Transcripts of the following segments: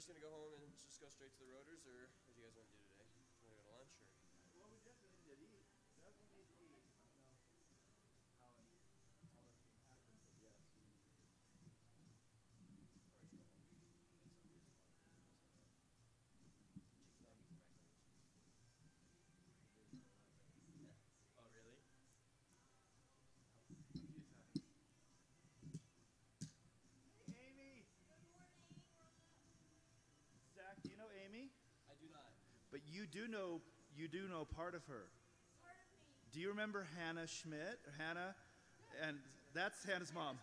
just gonna go home and just go straight to the rotors, or do you guys want to do? you do know you do know part of her. Part of do you remember Hannah Schmidt? Hannah, and that's Hannah's mom.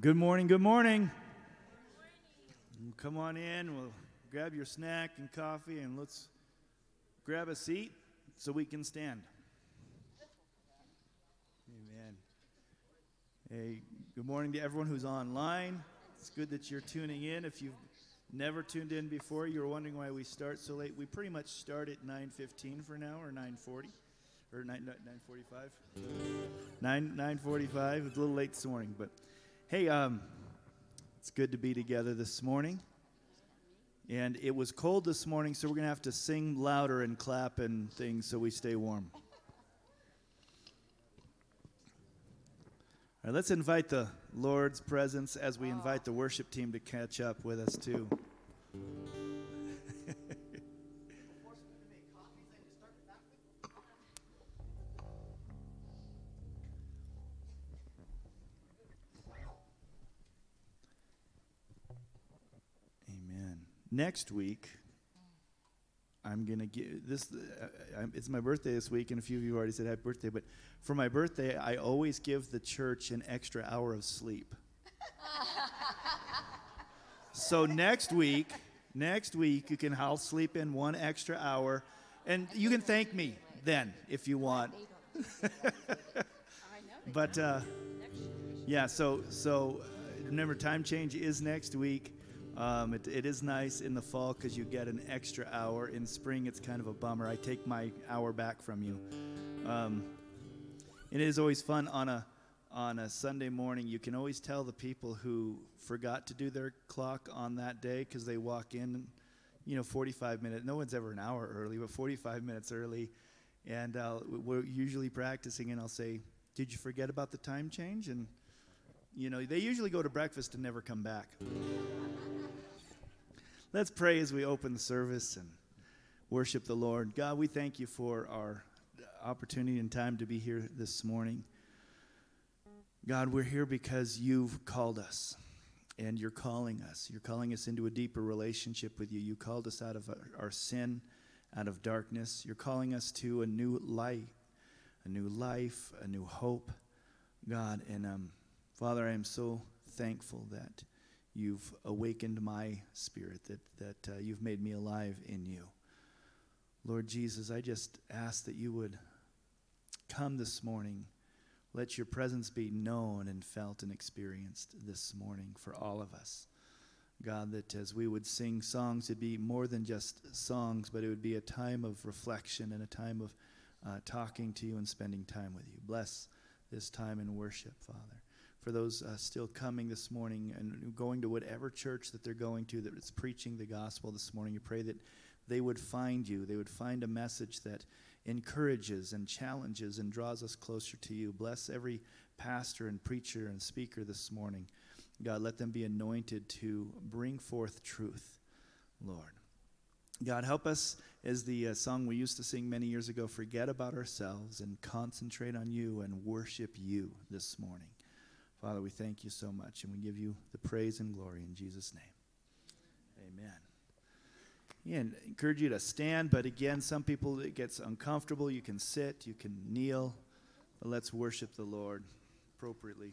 Good morning, good morning. Come on in. We'll grab your snack and coffee and let's grab a seat so we can stand. Amen. Hey, good morning to everyone who's online. It's good that you're tuning in. If you've never tuned in before, you're wondering why we start so late. We pretty much start at 9:15 for now or 9:40 or 9 9:45. 9 9:45. It's a little late this morning, but Hey, um, it's good to be together this morning. And it was cold this morning, so we're going to have to sing louder and clap and things so we stay warm. All right, let's invite the Lord's presence as we invite the worship team to catch up with us, too. Next week, I'm going to give this. Uh, it's my birthday this week, and a few of you already said happy birthday. But for my birthday, I always give the church an extra hour of sleep. so next week, next week, you can I'll sleep in one extra hour, and you can thank me then if you want. but uh, yeah, so so uh, remember, time change is next week. Um, it, it is nice in the fall because you get an extra hour. In spring, it's kind of a bummer. I take my hour back from you. Um, it is always fun on a on a Sunday morning. You can always tell the people who forgot to do their clock on that day because they walk in, you know, 45 minutes. No one's ever an hour early, but 45 minutes early, and uh, we're usually practicing. And I'll say, "Did you forget about the time change?" And you know, they usually go to breakfast and never come back. Let's pray as we open the service and worship the Lord. God, we thank you for our opportunity and time to be here this morning. God, we're here because you've called us and you're calling us. You're calling us into a deeper relationship with you. You called us out of our sin, out of darkness. You're calling us to a new light, a new life, a new hope, God. And um, Father, I am so thankful that you've awakened my spirit, that, that uh, you've made me alive in you. Lord Jesus, I just ask that you would come this morning. Let your presence be known and felt and experienced this morning for all of us. God, that as we would sing songs, it'd be more than just songs, but it would be a time of reflection and a time of uh, talking to you and spending time with you. Bless this time in worship, Father for those uh, still coming this morning and going to whatever church that they're going to that is preaching the gospel this morning. You pray that they would find you, they would find a message that encourages and challenges and draws us closer to you. Bless every pastor and preacher and speaker this morning. God, let them be anointed to bring forth truth, Lord. God, help us, as the uh, song we used to sing many years ago, forget about ourselves and concentrate on you and worship you this morning. Father, we thank you so much and we give you the praise and glory in Jesus' name. Amen. Yeah, and encourage you to stand, but again, some people it gets uncomfortable. You can sit, you can kneel, but let's worship the Lord appropriately.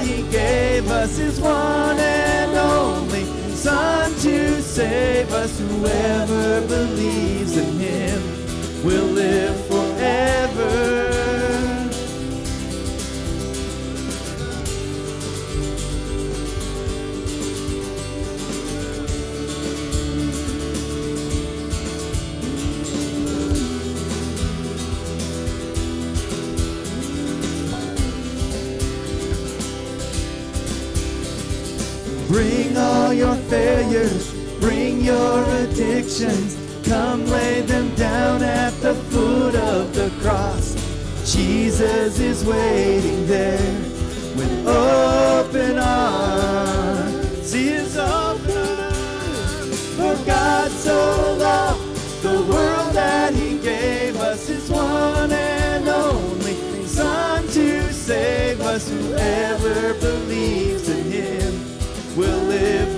he gave us his one and only Son to save us. Whoever believes in him will live forever. Your failures, bring your addictions. Come lay them down at the foot of the cross. Jesus is waiting there with open arms. See his open arms. For God so loved the world that he gave us his one and only Son to save us. Whoever believes in him will live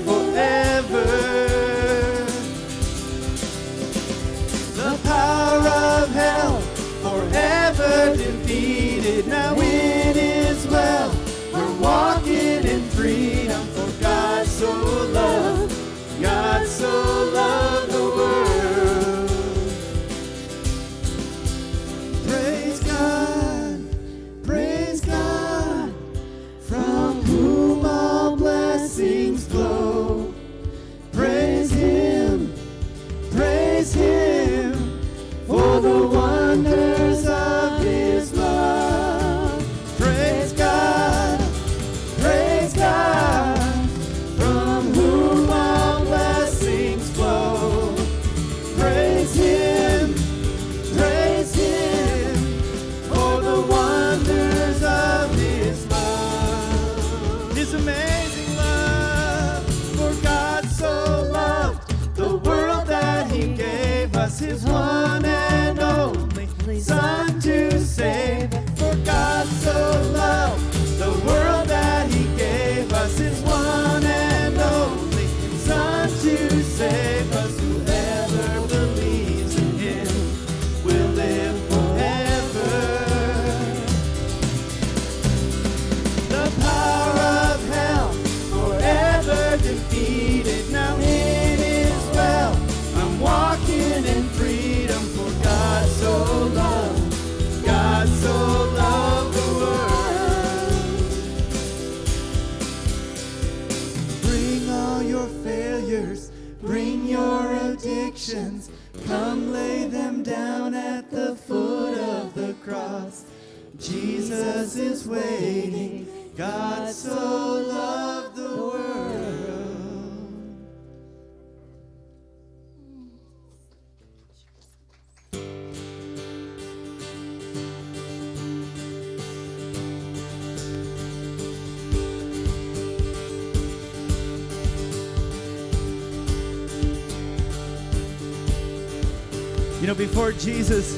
before Jesus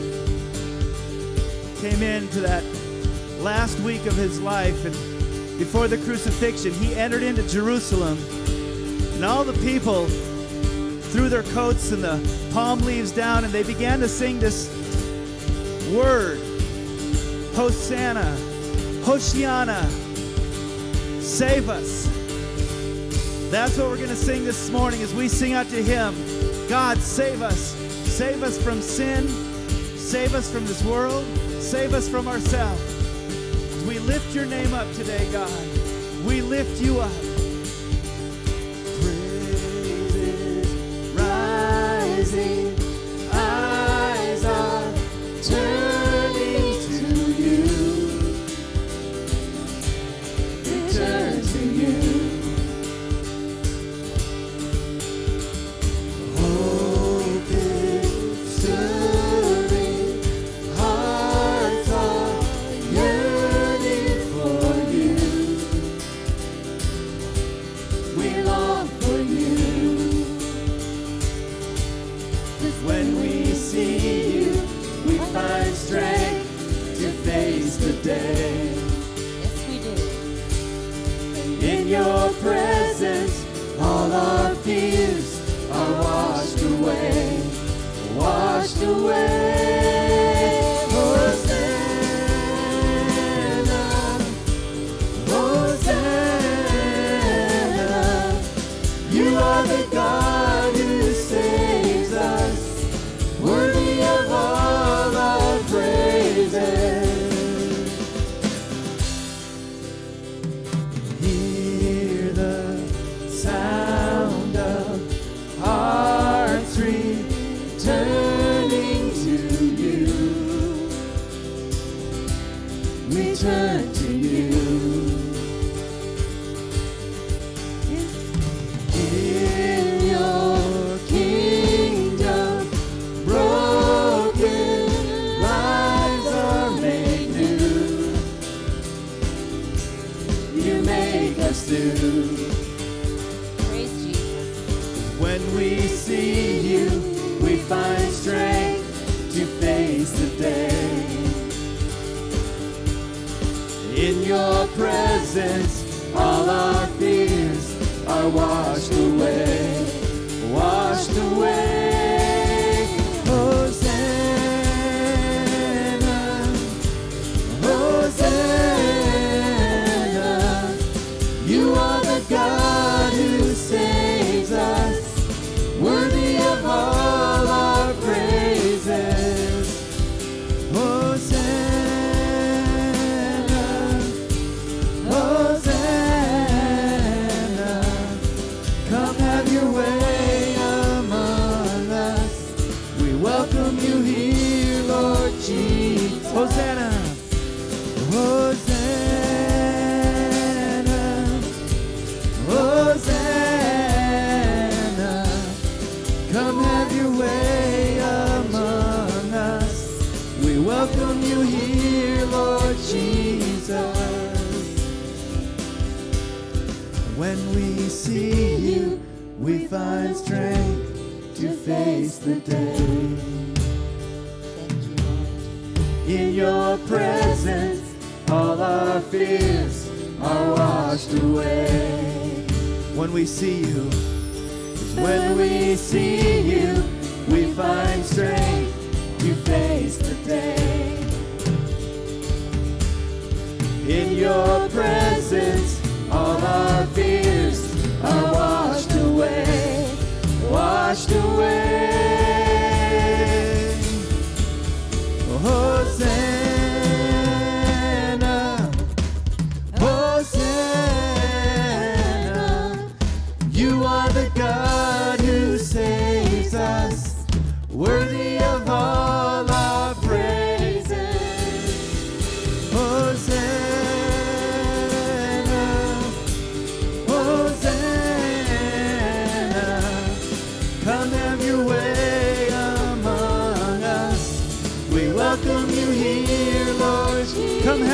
came into that last week of his life and before the crucifixion, he entered into Jerusalem. And all the people threw their coats and the palm leaves down and they began to sing this word Hosanna, Hoshiana, save us. That's what we're going to sing this morning as we sing out to him. God, save us. Save us from sin. Save us from this world. Save us from ourselves. We lift your name up today, God, we lift you up. Praises rising, eyes are turning In your presence, all our fears are washed away, washed away.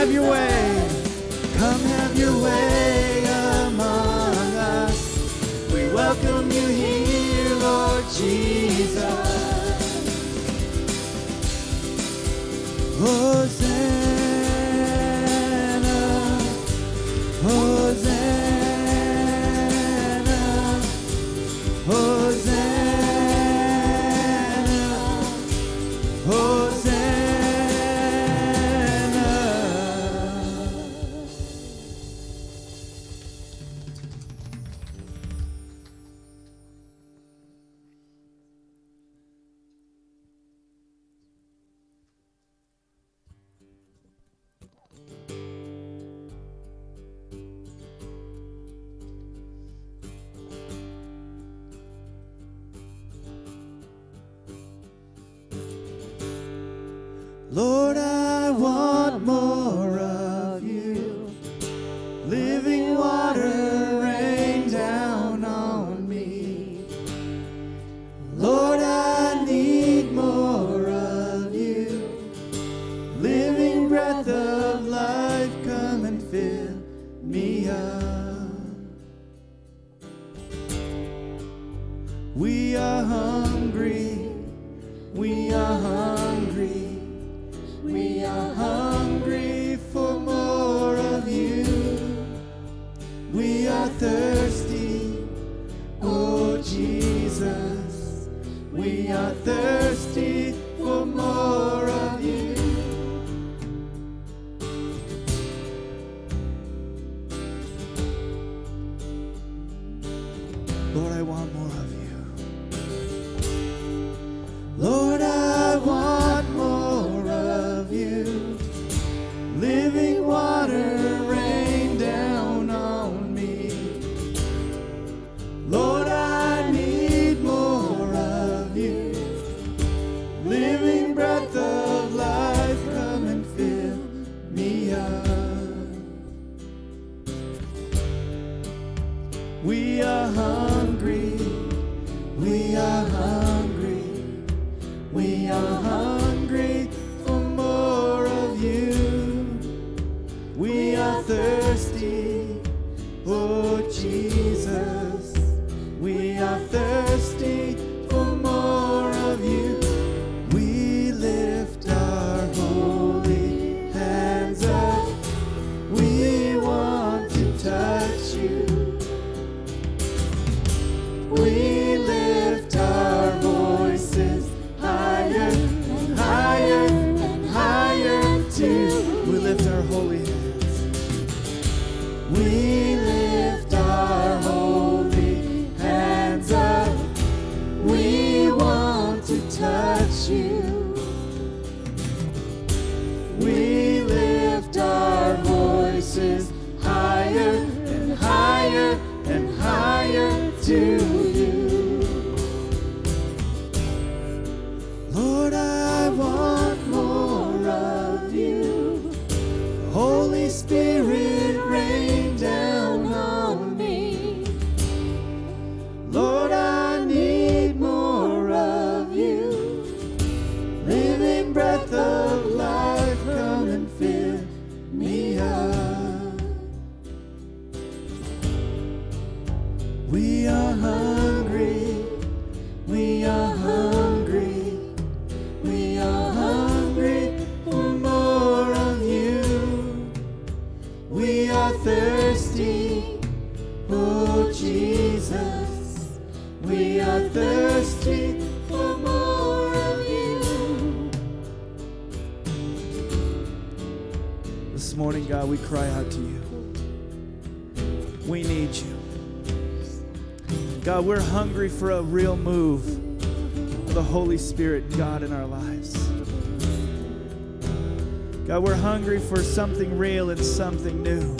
have your way. Come have your way among us. We welcome you here, Lord Jesus. Oh, you. hungry for a real move of the Holy Spirit, God, in our lives. God, we're hungry for something real and something new.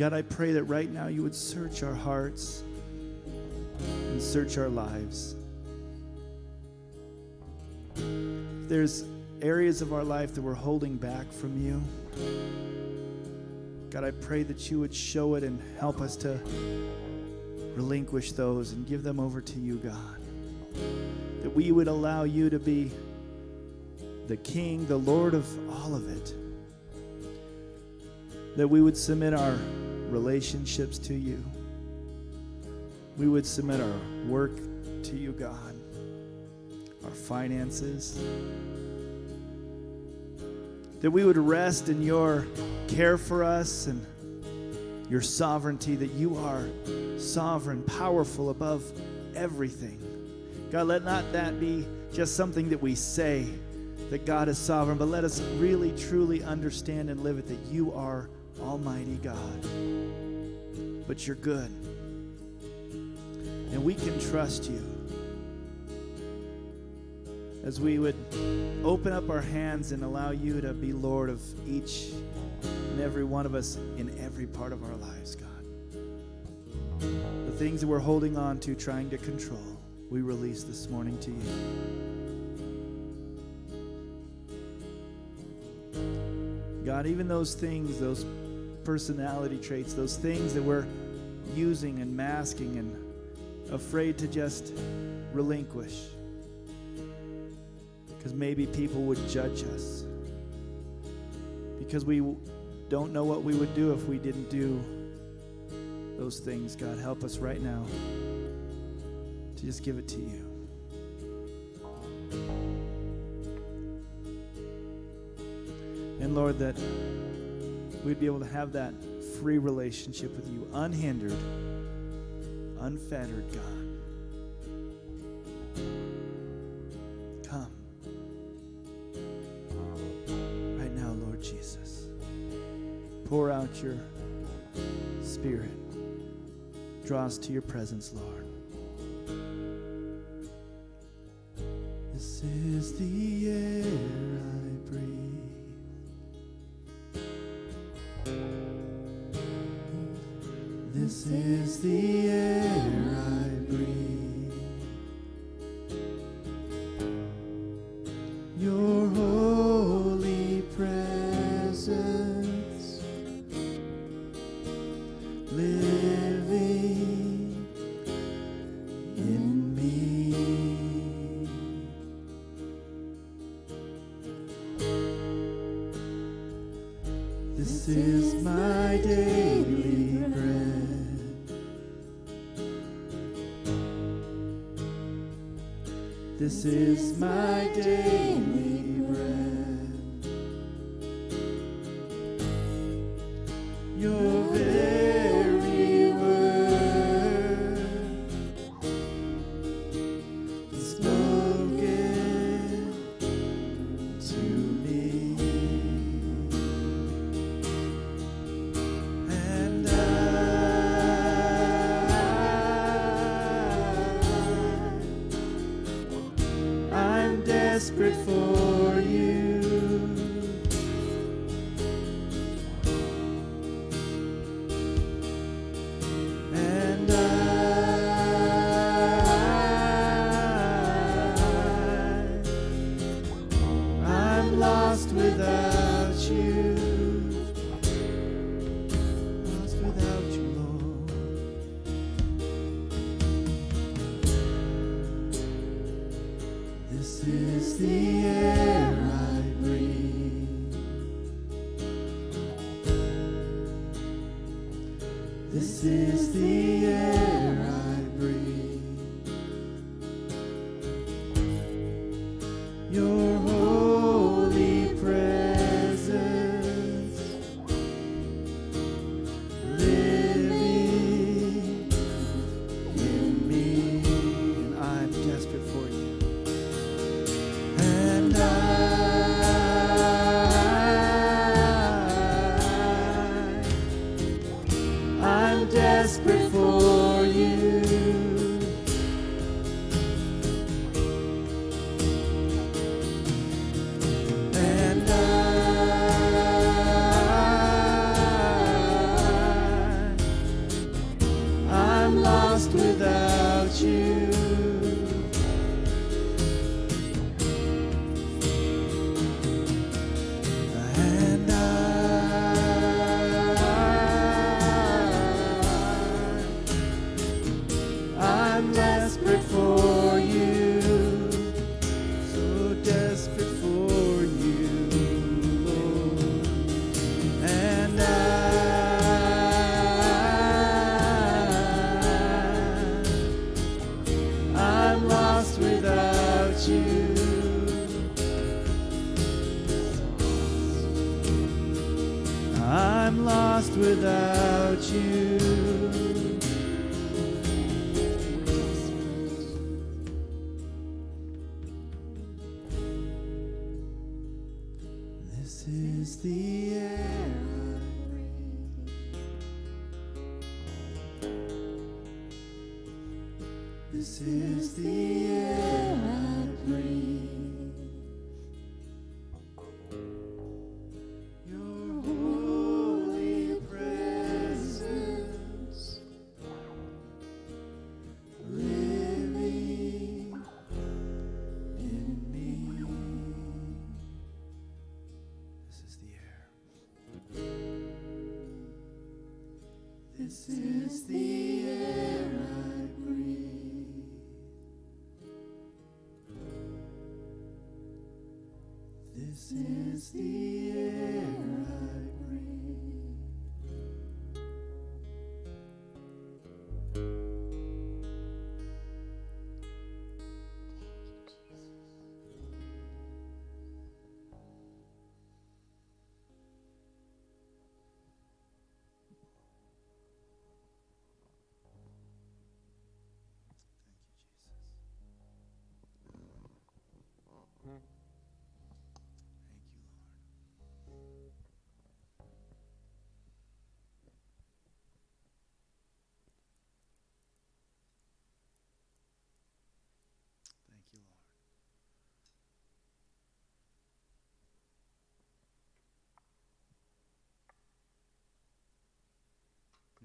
God, I pray that right now you would search our hearts and search our lives. If there's areas of our life that we're holding back from you, God, I pray that you would show it and help us to relinquish those and give them over to you, God. That we would allow you to be the King, the Lord of all of it. That we would submit our relationships to you. We would submit our work to you, God, our finances. That we would rest in your care for us and your sovereignty, that you are sovereign, powerful above everything. God, let not that be just something that we say that God is sovereign, but let us really, truly understand and live it that you are Almighty God. But you're good. And we can trust you. As we would open up our hands and allow you to be Lord of each and every one of us in every part of our lives, God. The things that we're holding on to, trying to control, we release this morning to you. God, even those things, those personality traits, those things that we're using and masking and afraid to just relinquish. Because maybe people would judge us. Because we don't know what we would do if we didn't do those things. God, help us right now to just give it to you. And Lord, that we'd be able to have that free relationship with you, unhindered, unfettered, God. Come. Right now, Lord Jesus. Pour out your spirit. Draw us to your presence, Lord. Is my the air I breathe. This is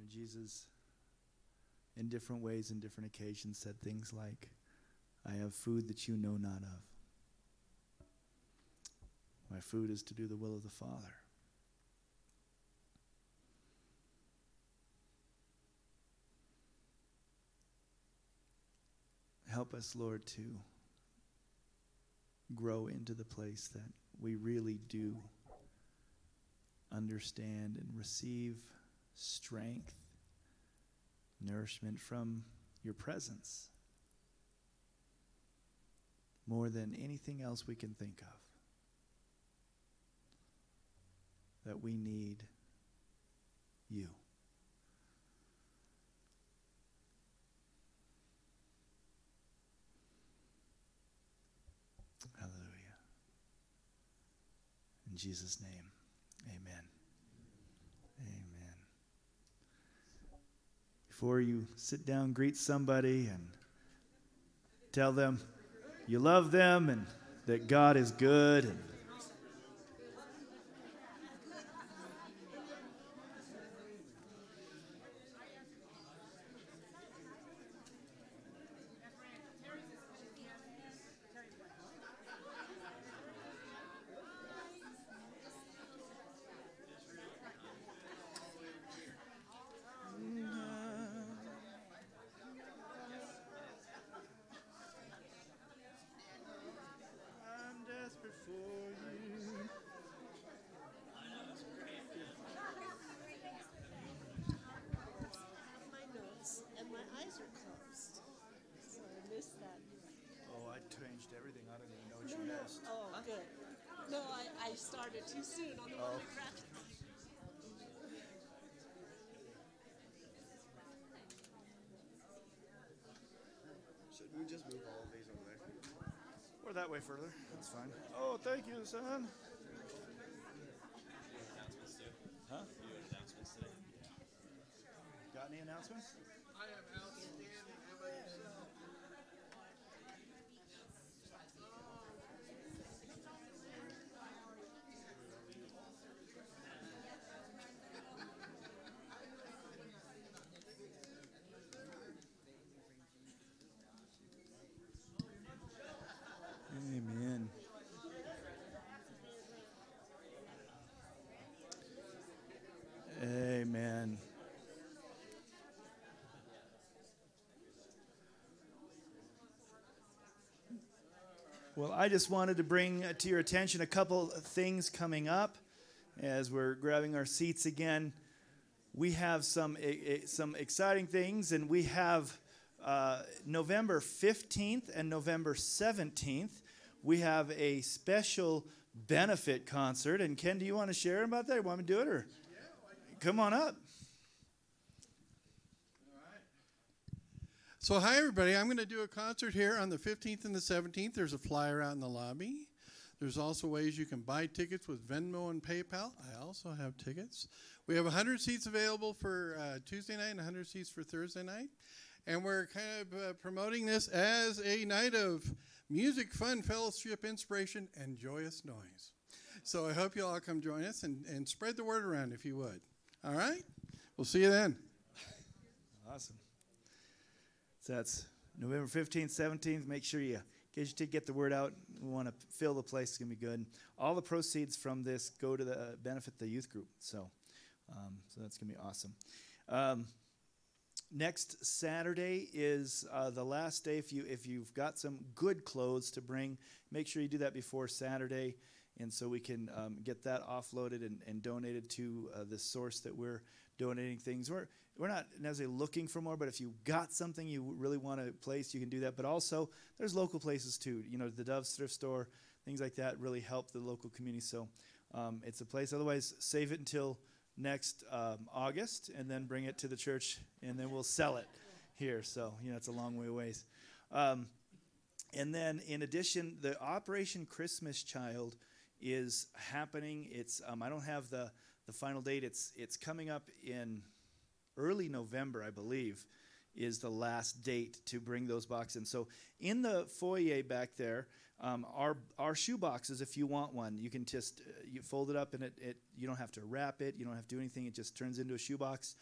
Jesus, in different ways and different occasions, said things like, I have food that you know not of. My food is to do the will of the Father. Help us, Lord, to grow into the place that we really do understand and receive strength, nourishment from your presence more than anything else we can think of. That we need you. Hallelujah. In Jesus' name, amen. Before you sit down, greet somebody and tell them you love them and that God is good and I'm desperate for you. my notes and my eyes are closed. So I missed that. Oh, I changed everything. I don't even know what No, you no. missed. Oh, good. No, I, I started too soon on the one we grabbed. Should we just move all of these over there? Or that way further. That's fine. Oh, thank you, son. Huh? Got any announcements? Amen. Amen. Well, I just wanted to bring to your attention a couple of things coming up as we're grabbing our seats again. We have some some exciting things, and we have uh, November 15th and November 17th. We have a special benefit concert. And Ken, do you want to share about that? You want me to do it, or come on up. So, hi everybody. I'm going to do a concert here on the 15th and the 17th. There's a flyer out in the lobby. There's also ways you can buy tickets with Venmo and PayPal. I also have tickets. We have 100 seats available for uh, Tuesday night and 100 seats for Thursday night. And we're kind of uh, promoting this as a night of music, fun, fellowship, inspiration, and joyous noise. So I hope you all come join us and, and spread the word around if you would. All right? We'll see you then. Awesome. So that's November 15th, 17th. Make sure you get, get the word out. We want to fill the place. It's going to be good. All the proceeds from this go to the uh, benefit the youth group. So, um, so that's going to be awesome. Um, next Saturday is uh, the last day. If you if you've got some good clothes to bring, make sure you do that before Saturday, and so we can um, get that offloaded and, and donated to uh, the source that we're donating things. We're we're not necessarily looking for more, but if you got something you really want to place, you can do that. But also, there's local places too. You know, the Dove's thrift store, things like that really help the local community. So um, it's a place. Otherwise, save it until next um, August and then bring it to the church, and then we'll sell it here. So you know, it's a long way away. Um, and then, in addition, the Operation Christmas Child is happening. It's um, I don't have the the final date. It's it's coming up in early November, I believe, is the last date to bring those boxes in. So in the foyer back there, um, our our shoe boxes, if you want one, you can just uh, you fold it up and it, it you don't have to wrap it, you don't have to do anything. It just turns into a shoe box.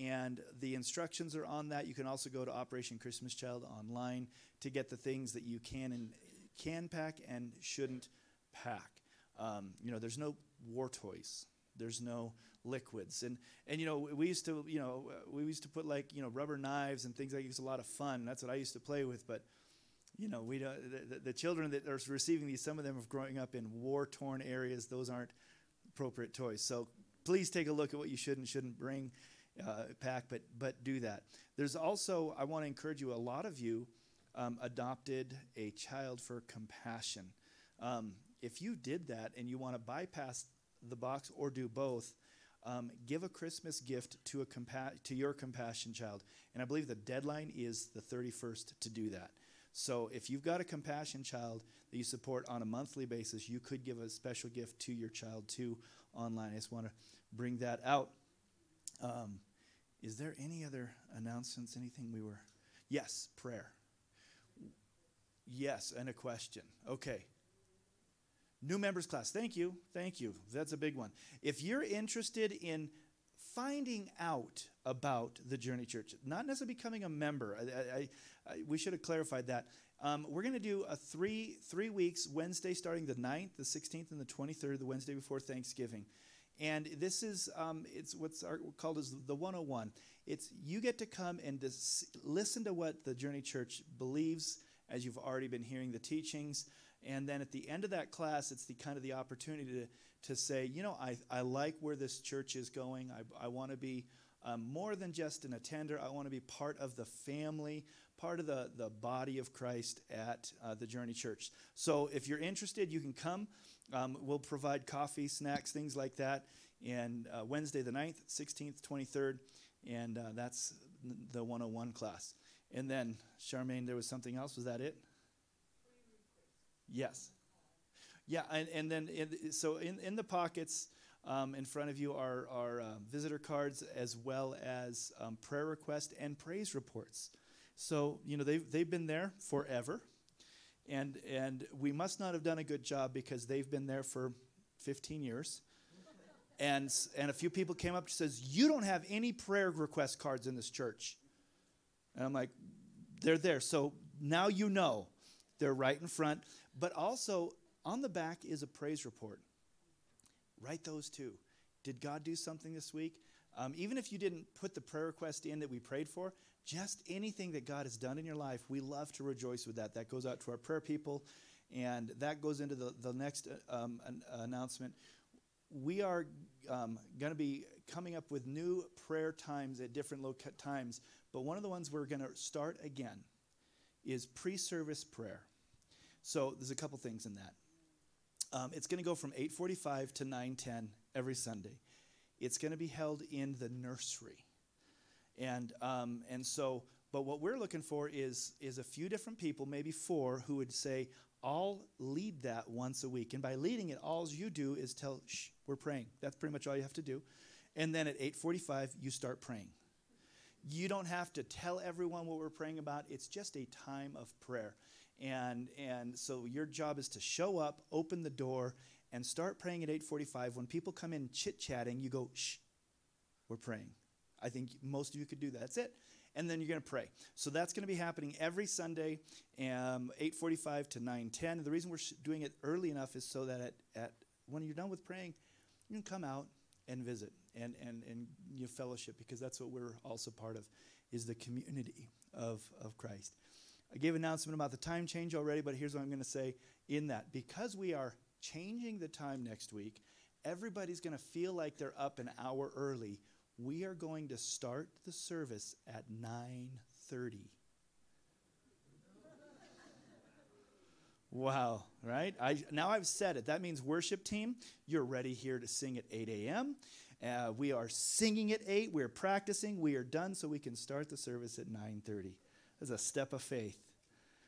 And the instructions are on that. You can also go to Operation Christmas Child online to get the things that you can and can pack and shouldn't pack. Um, you know, there's no war toys. There's no liquids. And and you know we used to you know we used to put like you know rubber knives and things like it was a lot of fun. That's what I used to play with. But you know we don't, the, the children that are receiving these, some of them are growing up in war torn areas. Those aren't appropriate toys. So please take a look at what you should and shouldn't bring. Uh, pack, but but do that. There's also I want to encourage you. A lot of you um, adopted a child for compassion. Um, if you did that and you want to bypass the box or do both, um, give a Christmas gift to, a compa- to your compassion child. And I believe the deadline is the 31st to do that. So if you've got a compassion child that you support on a monthly basis, you could give a special gift to your child too online. I just want to bring that out. Um, is there any other announcements? Anything we were? Yes, prayer. Yes, and a question. Okay. New members class. Thank you. Thank you. That's a big one. If you're interested in finding out about the Journey Church, not necessarily becoming a member, I, I, I, we should have clarified that. Um, we're going to do a three three weeks, Wednesday starting the 9th, the 16th, and the 23rd, the Wednesday before Thanksgiving. And this is um, it's what's our, called as the 101. It's you get to come and dis- listen to what the Journey Church believes, as you've already been hearing the teachings. And then at the end of that class, it's the kind of the opportunity to, to say, you know, I, I like where this church is going. I, I want to be um, more than just an attender. I want to be part of the family, part of the, the body of Christ at uh, the Journey Church. So if you're interested, you can come. Um, we'll provide coffee, snacks, things like that. And uh, Wednesday the 9th, 16th, 23rd, and uh, that's the 101 class. And then, Charmaine, there was something else. Was that it? Yes. Yeah, and, and then in, so in, in the pockets um, in front of you are, are uh, visitor cards as well as um, prayer requests and praise reports. So, you know, they've, they've been there forever. And, and we must not have done a good job because they've been there for 15 years. And, and a few people came up and says, you don't have any prayer request cards in this church. And I'm like, they're there. So now you know. They're right in front. But also, on the back is a praise report. Write those too. Did God do something this week? Um, even if you didn't put the prayer request in that we prayed for, just anything that God has done in your life, we love to rejoice with that. That goes out to our prayer people, and that goes into the, the next uh, um, an, announcement. We are um, going to be coming up with new prayer times at different loca- times, but one of the ones we're going to start again is pre service prayer. So there's a couple things in that. Um, it's going to go from 8:45 to 9:10 every Sunday. It's going to be held in the nursery. And, um, and so, but what we're looking for is, is a few different people, maybe four, who would say, I'll lead that once a week. And by leading it, all you do is tell, shh, we're praying. That's pretty much all you have to do. And then at 8:45, you start praying. You don't have to tell everyone what we're praying about. It's just a time of prayer. And, and so your job is to show up, open the door, and start praying at 8:45. When people come in chit-chatting, you go, shh, we're praying. I think most of you could do that. That's it. And then you're going to pray. So that's going to be happening every Sunday, um, 8:45 to 9:10. The reason we're sh- doing it early enough is so that at, at when you're done with praying, you can come out and visit and and and you fellowship because that's what we're also part of, is the community of of Christ. I gave an announcement about the time change already, but here's what I'm going to say in that because we are changing the time next week, everybody's going to feel like they're up an hour early we are going to start the service at 9:30. wow, right? I, now I've said it. That means worship team, you're ready here to sing at 8 a.m. Uh, we are singing at 8. We're practicing. We are done so we can start the service at 9:30. That's a step of faith.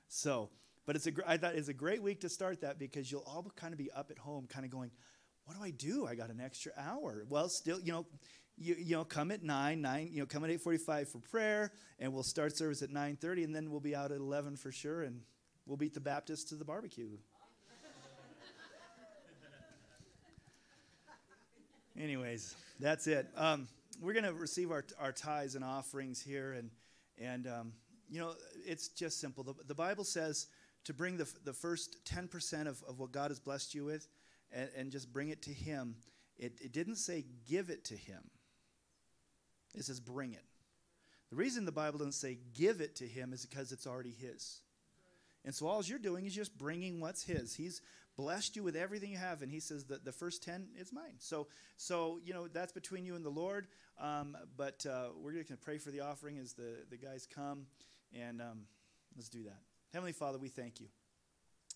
So, but it's a, I thought it's a great week to start that because you'll all kind of be up at home, kind of going, what do I do? I got an extra hour. Well, still, you know, you, you know, come at 9, 9, you know, come at 8.45 for prayer, and we'll start service at 9.30, and then we'll be out at 11 for sure, and we'll beat the Baptists to the barbecue. Anyways, that's it. Um, we're to receive our, our tithes and offerings here, and, and um, you know, it's just simple. The, the Bible says to bring the, the first 10% of, of what God has blessed you with and, and just bring it to Him. It, it didn't say give it to Him. It says bring it. The reason the Bible doesn't say give it to him is because it's already his. And so all you're doing is just bringing what's his. He's blessed you with everything you have, and he says that the first ten is mine. So, so you know that's between you and the Lord. Um, but uh, we're going to pray for the offering as the the guys come, and um, let's do that. Heavenly Father, we thank you.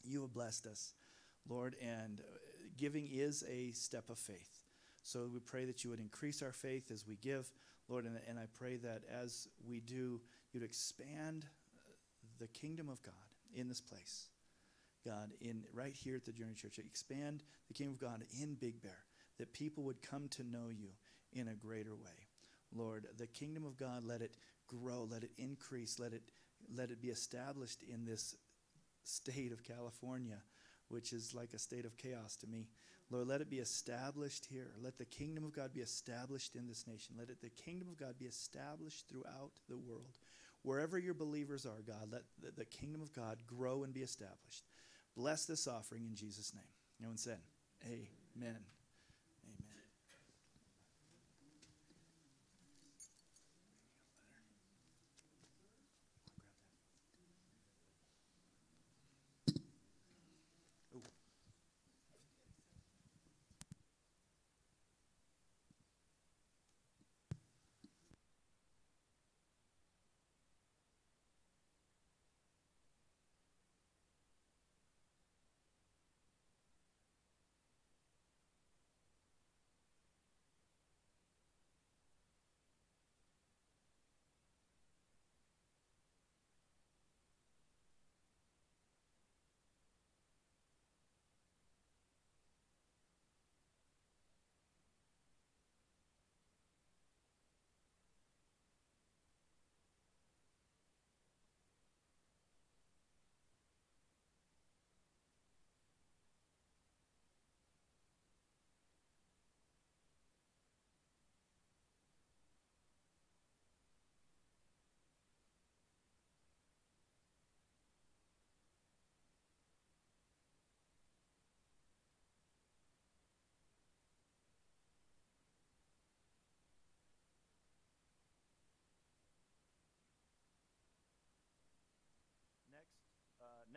You have blessed us, Lord, and uh, giving is a step of faith. So we pray that you would increase our faith as we give. Lord, and, and I pray that as we do, you'd expand uh, the kingdom of God in this place. God, in right here at the Journey Church, expand the kingdom of God in Big Bear, that people would come to know you in a greater way. Lord, the kingdom of God, let it grow, let it increase, let it let it be established in this state of California, which is like a state of chaos to me. Lord, let it be established here. Let the kingdom of God be established in this nation. Let it, the kingdom of God be established throughout the world. Wherever your believers are, God, let the, the kingdom of God grow and be established. Bless this offering in Jesus' name. No one said, Amen.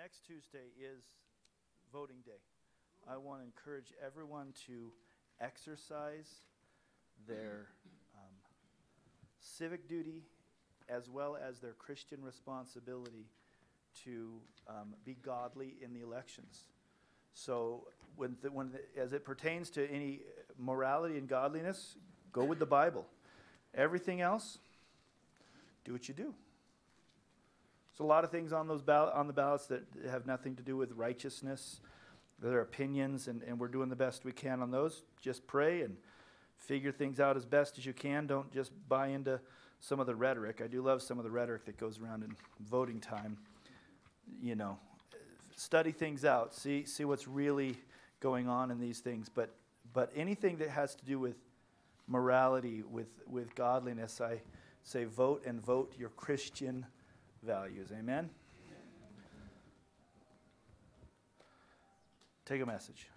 Next Tuesday is voting day. I want to encourage everyone to exercise their um, civic duty as well as their Christian responsibility to um, be godly in the elections. So, when, the, when the, as it pertains to any morality and godliness, Go with the Bible. Everything else, do what you do. A lot of things on those ball- on the ballots that have nothing to do with righteousness. They're opinions, and, and we're doing the best we can on those. Just pray and figure things out as best as you can. Don't just buy into some of the rhetoric. I do love some of the rhetoric that goes around in voting time. You know, study things out. See see what's really going on in these things. But but anything that has to do with morality, with with godliness, I say vote and vote your Christian values. Amen. Take a message.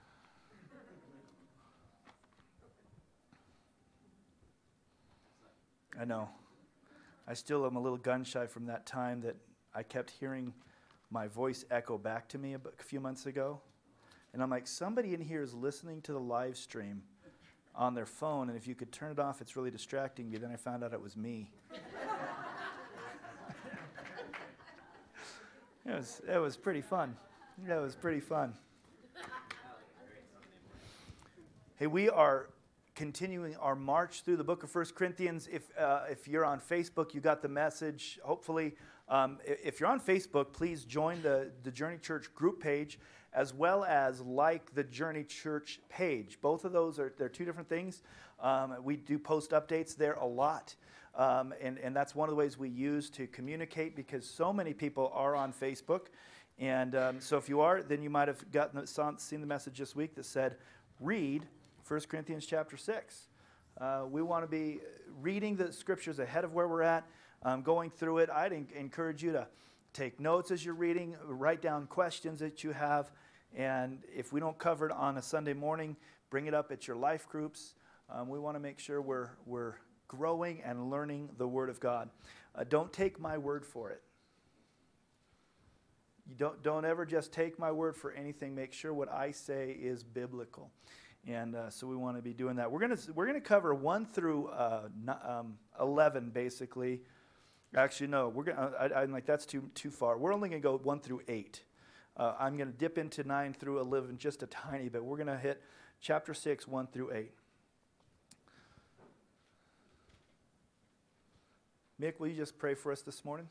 I know. I still am a little gun shy from that time that I kept hearing my voice echo back to me a few months ago. And I'm like, somebody in here is listening to the live stream on their phone, and if you could turn it off, it's really distracting me. Then I found out it was me. It, was, it was pretty fun. It was pretty fun. Hey, we are continuing our march through the book of First Corinthians. If, uh, if you're on Facebook, you got the message. Hopefully, um, if you're on Facebook, please join the, the Journey Church group page as well as like the Journey Church page. Both of those are they're two different things. Um, we do post updates there a lot. Um, and, and that's one of the ways we use to communicate because so many people are on Facebook. And um, so if you are, then you might have gotten seen the message this week that said, read 1 Corinthians chapter 6. Uh, we want to be reading the scriptures ahead of where we're at, um, going through it. I'd en- encourage you to take notes as you're reading, write down questions that you have, and if we don't cover it on a Sunday morning, bring it up at your life groups. Um, we want to make sure we're, we're growing and learning the Word of God. Uh, don't take my word for it. You don't, don't ever just take my word for anything. Make sure what I say is biblical. And uh, so we want to be doing that. We're going to we're gonna cover 1 through uh, um, 11, basically. Actually, no, we're gonna, I, I'm like, that's too, too far. We're only going to go 1 through 8. Uh, I'm going to dip into 9 through 11 just a tiny bit. We're going to hit chapter 6, 1 through 8. Mick, will you just pray for us this morning?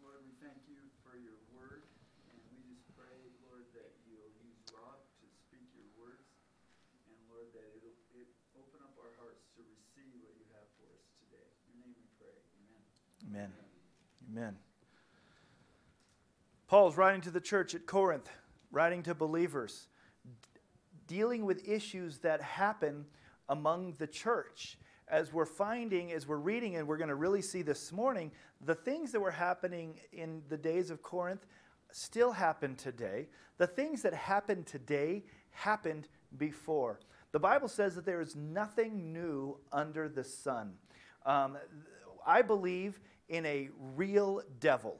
Lord, we thank you for your word, and we just pray, Lord, that you'll use Rob to speak your words, and Lord, that it'll it open up our hearts to receive what you have for us today. In your name we pray. Amen. Amen. Amen. Paul's writing to the church at Corinth, writing to believers, d- dealing with issues that happen among the church. As we're finding, as we're reading, and we're going to really see this morning, the things that were happening in the days of Corinth still happen today. The things that happened today happened before. The Bible says that there is nothing new under the sun. Um, I believe in a real devil,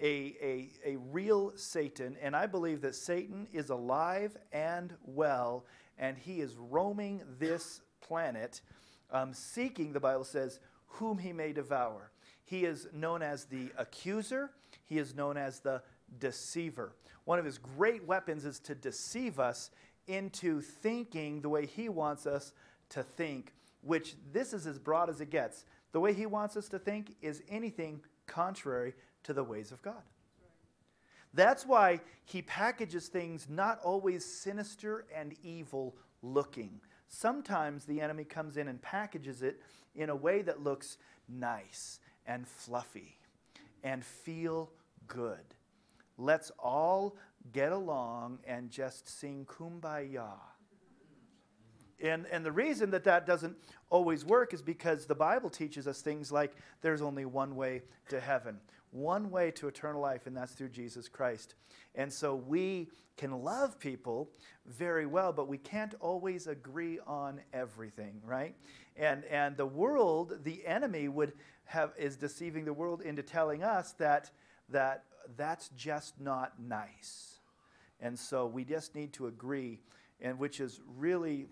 a, a, a real Satan, and I believe that Satan is alive and well, and he is roaming this planet, um, seeking, the Bible says, whom he may devour. He is known as the accuser, he is known as the deceiver. One of his great weapons is to deceive us into thinking the way he wants us to think, which this is as broad as it gets. The way he wants us to think is anything contrary to the ways of God. That's why he packages things not always sinister and evil looking. Sometimes the enemy comes in and packages it in a way that looks nice and fluffy and feel good. Let's all get along and just sing kumbaya. And, and the reason that that doesn't always work is because the Bible teaches us things like there's only one way to heaven, one way to eternal life, and that's through Jesus Christ. And so we can love people very well, but we can't always agree on everything, right? And, and the world, the enemy, would have, is deceiving the world into telling us that, that that's just not nice. And so we just need to agree, and which is really,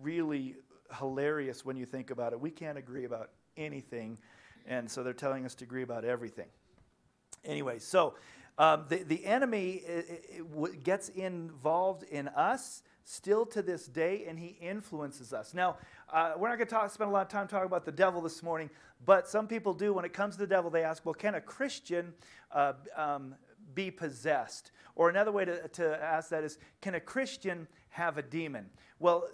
really hilarious when you think about it. We can't agree about anything, and so they're telling us to agree about everything. Anyway, so um, the, the enemy i- i- i- w- gets involved in us still to this day, and he influences us. Now, uh, we're not going to talk, spend a lot of time talking about the devil this morning, but some people do. When it comes to the devil, they ask, well, can a Christian uh, um, be possessed? Or another way to, to ask that is, can a Christian have a demon? Well,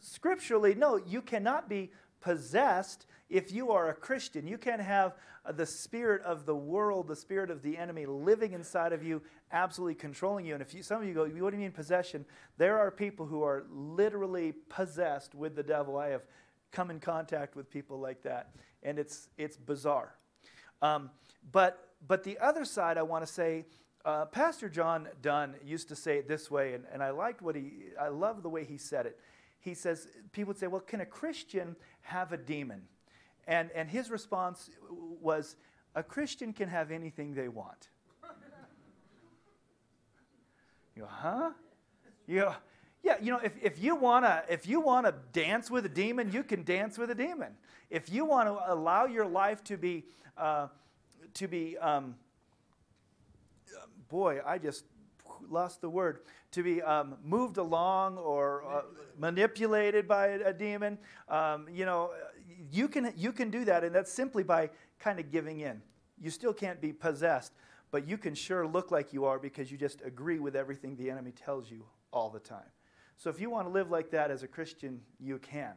scripturally, no, you cannot be possessed if you are a Christian. You can't have uh, the spirit of the world, the spirit of the enemy living inside of you, absolutely controlling you. And if you, some of you go, what do you mean possession? There are people who are literally possessed with the devil. I have come in contact with people like that, and it's, it's bizarre. Um, but, but the other side, I want to say, uh, Pastor John Dunn used to say it this way, and, and I liked what he, I love the way he said it. He says, people would say, well, can a Christian have a demon? And, and his response was, a Christian can have anything they want. You go, huh? You go, yeah, you know, if, if you wanna if you wanna dance with a demon, you can dance with a demon. If you want to allow your life to be uh, to be um, boy, I just lost the word to be um, moved along or uh, manipulated by a, a demon. Um, you know, you can you can do that, and that's simply by kind of giving in. You still can't be possessed, but you can sure look like you are because you just agree with everything the enemy tells you all the time. So if you want to live like that as a Christian, you can,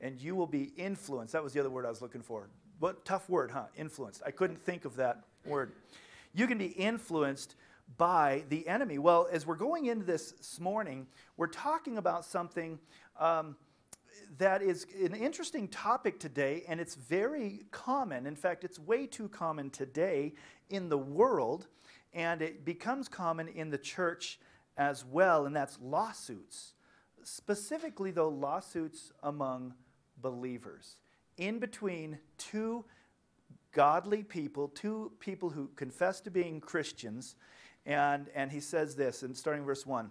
and you will be influenced. That was the other word I was looking for. What tough word, huh? Influenced. I couldn't think of that word. You can be influenced by the enemy. Well, as we're going into this this morning, we're talking about something um, that is an interesting topic today, and it's very common. In fact, it's way too common today in the world, and it becomes common in the church as well, and that's lawsuits. Specifically, though, lawsuits among believers in between two godly people, two people who confess to being Christians. And, and he says this, and starting verse 1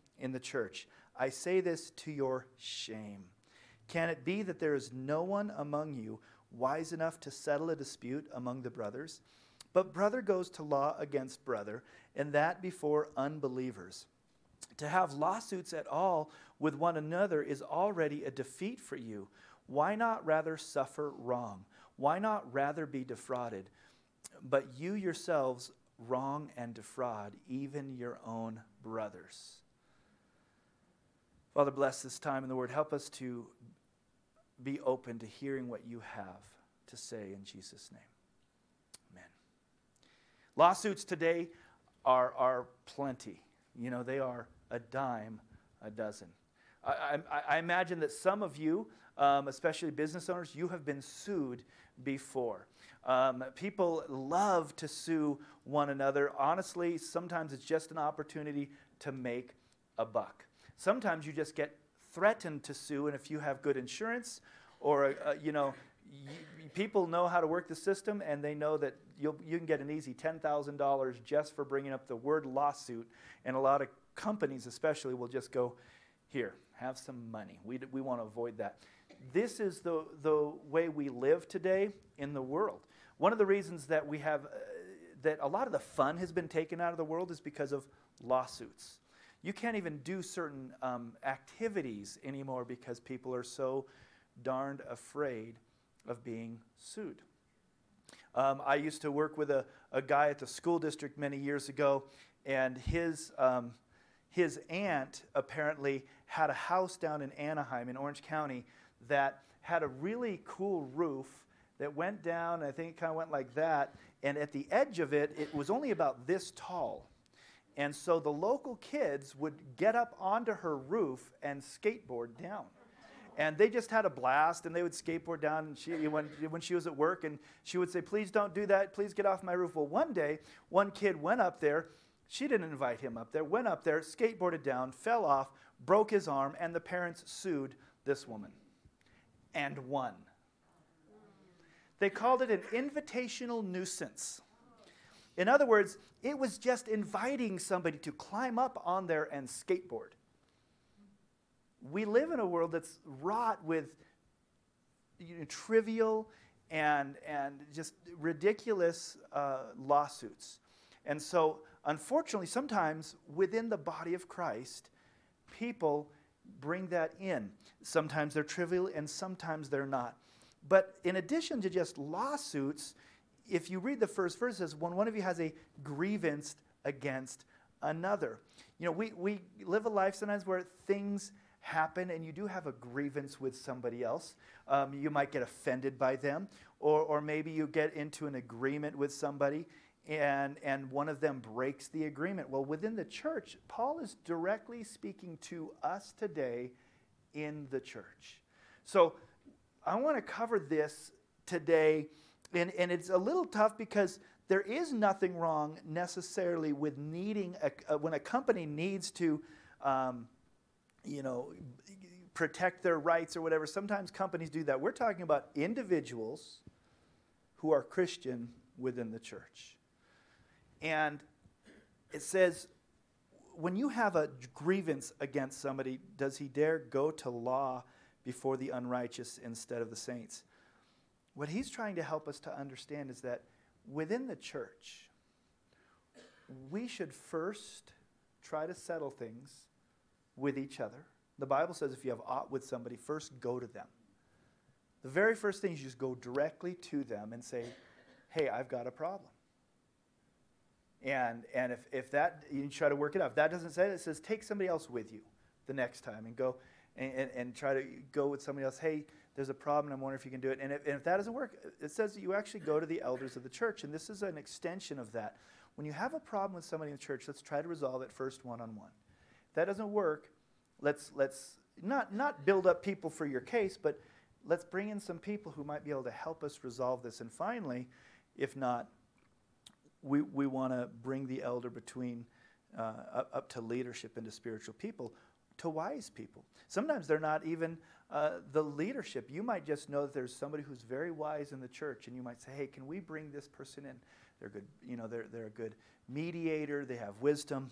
in the church? I say this to your shame. Can it be that there is no one among you wise enough to settle a dispute among the brothers? But brother goes to law against brother, and that before unbelievers. To have lawsuits at all with one another is already a defeat for you. Why not rather suffer wrong? Why not rather be defrauded? But you yourselves wrong and defraud even your own brothers. Father, bless this time in the Word. Help us to be open to hearing what you have to say in Jesus' name. Amen. Lawsuits today are, are plenty. You know, they are a dime a dozen. I, I, I imagine that some of you, um, especially business owners, you have been sued before. Um, people love to sue one another. Honestly, sometimes it's just an opportunity to make a buck. Sometimes you just get threatened to sue, and if you have good insurance or, uh, you know, people know how to work the system and they know that you you can get an easy $10,000 just for bringing up the word lawsuit. And a lot of companies, especially, will just go, here, have some money. We, we want to avoid that. This is the, the way we live today in the world. One of the reasons that we have, uh, that a lot of the fun has been taken out of the world is because of lawsuits. You can't even do certain um, activities anymore because people are so darned afraid of being sued. Um, I used to work with a, a guy at the school district many years ago, and his, um, his aunt apparently had a house down in Anaheim in Orange County that had a really cool roof that went down, I think it kind of went like that, and at the edge of it, it was only about this tall. And so the local kids would get up onto her roof and skateboard down and they just had a blast and they would skateboard down and she when, when she was at work and she would say please don't do that please get off my roof well one day one kid went up there she didn't invite him up there went up there skateboarded down fell off broke his arm, and the parents sued this woman and won. They called it an invitational nuisance. In other words, it was just inviting somebody to climb up on there and skateboard. We live in a world that's wrought with you know, trivial and, and just ridiculous uh, lawsuits. And so, unfortunately, sometimes within the body of Christ, people bring that in. Sometimes they're trivial and sometimes they're not. But in addition to just lawsuits, if you read the first verse, it says, when one of you has a grievance against another. You know, we, we live a life sometimes where things happen and you do have a grievance with somebody else. Um, you might get offended by them, or, or maybe you get into an agreement with somebody and, and one of them breaks the agreement. Well, within the church, Paul is directly speaking to us today in the church. So I want to cover this today, and, and it's a little tough because there is nothing wrong necessarily with needing, a, a, when a company needs to, um, you know, protect their rights or whatever. Sometimes companies do that. We're talking about individuals who are Christian within the church. And it says, when you have a grievance against somebody, does he dare go to law before the unrighteous instead of the saints? What he's trying to help us to understand is that within the church, we should first try to settle things with each other. The Bible says if you have aught with somebody, first go to them. The very first thing is you just go directly to them and say, hey, I've got a problem. And, and if, if that, you try to work it out. If that doesn't say it, it says take somebody else with you the next time and go and, and, and try to go with somebody else. Hey, there's a problem. I'm wondering if you can do it. And if, and if that doesn't work, it says that you actually go to the elders of the church. And this is an extension of that. When you have a problem with somebody in the church, let's try to resolve it first one on one. If that doesn't work, let's, let's not, not build up people for your case, but let's bring in some people who might be able to help us resolve this. And finally, if not, we, we want to bring the elder between uh, up, up, to leadership and to spiritual people, to wise people. Sometimes they're not even uh, the leadership. You might just know that there's somebody who's very wise in the church, and you might say, "Hey, can we bring this person in? They're good. You know, they're they're a good mediator. They have wisdom."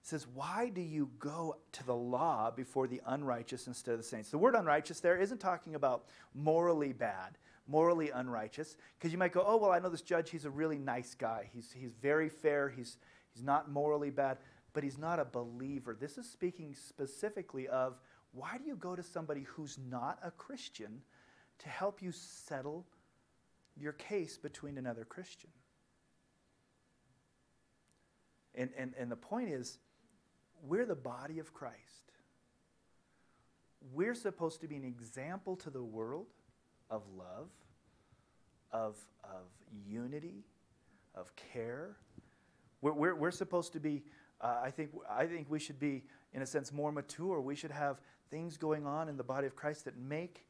It says, Why do you go to the law before the unrighteous instead of the saints? The word unrighteous there isn't talking about morally bad morally unrighteous. Because you might go, oh, well, I know this judge, he's a really nice guy. He's, he's very fair, he's, he's not morally bad, but he's not a believer. This is speaking specifically of why do you go to somebody who's not a Christian to help you settle your case between another Christian? And, and, and the point is, we're the body of Christ. We're supposed to be an example to the world of love, of, of unity, of care. We're, we're, we're supposed to be, uh, I, think, I think we should be, in a sense, more mature. We should have things going on in the body of Christ that make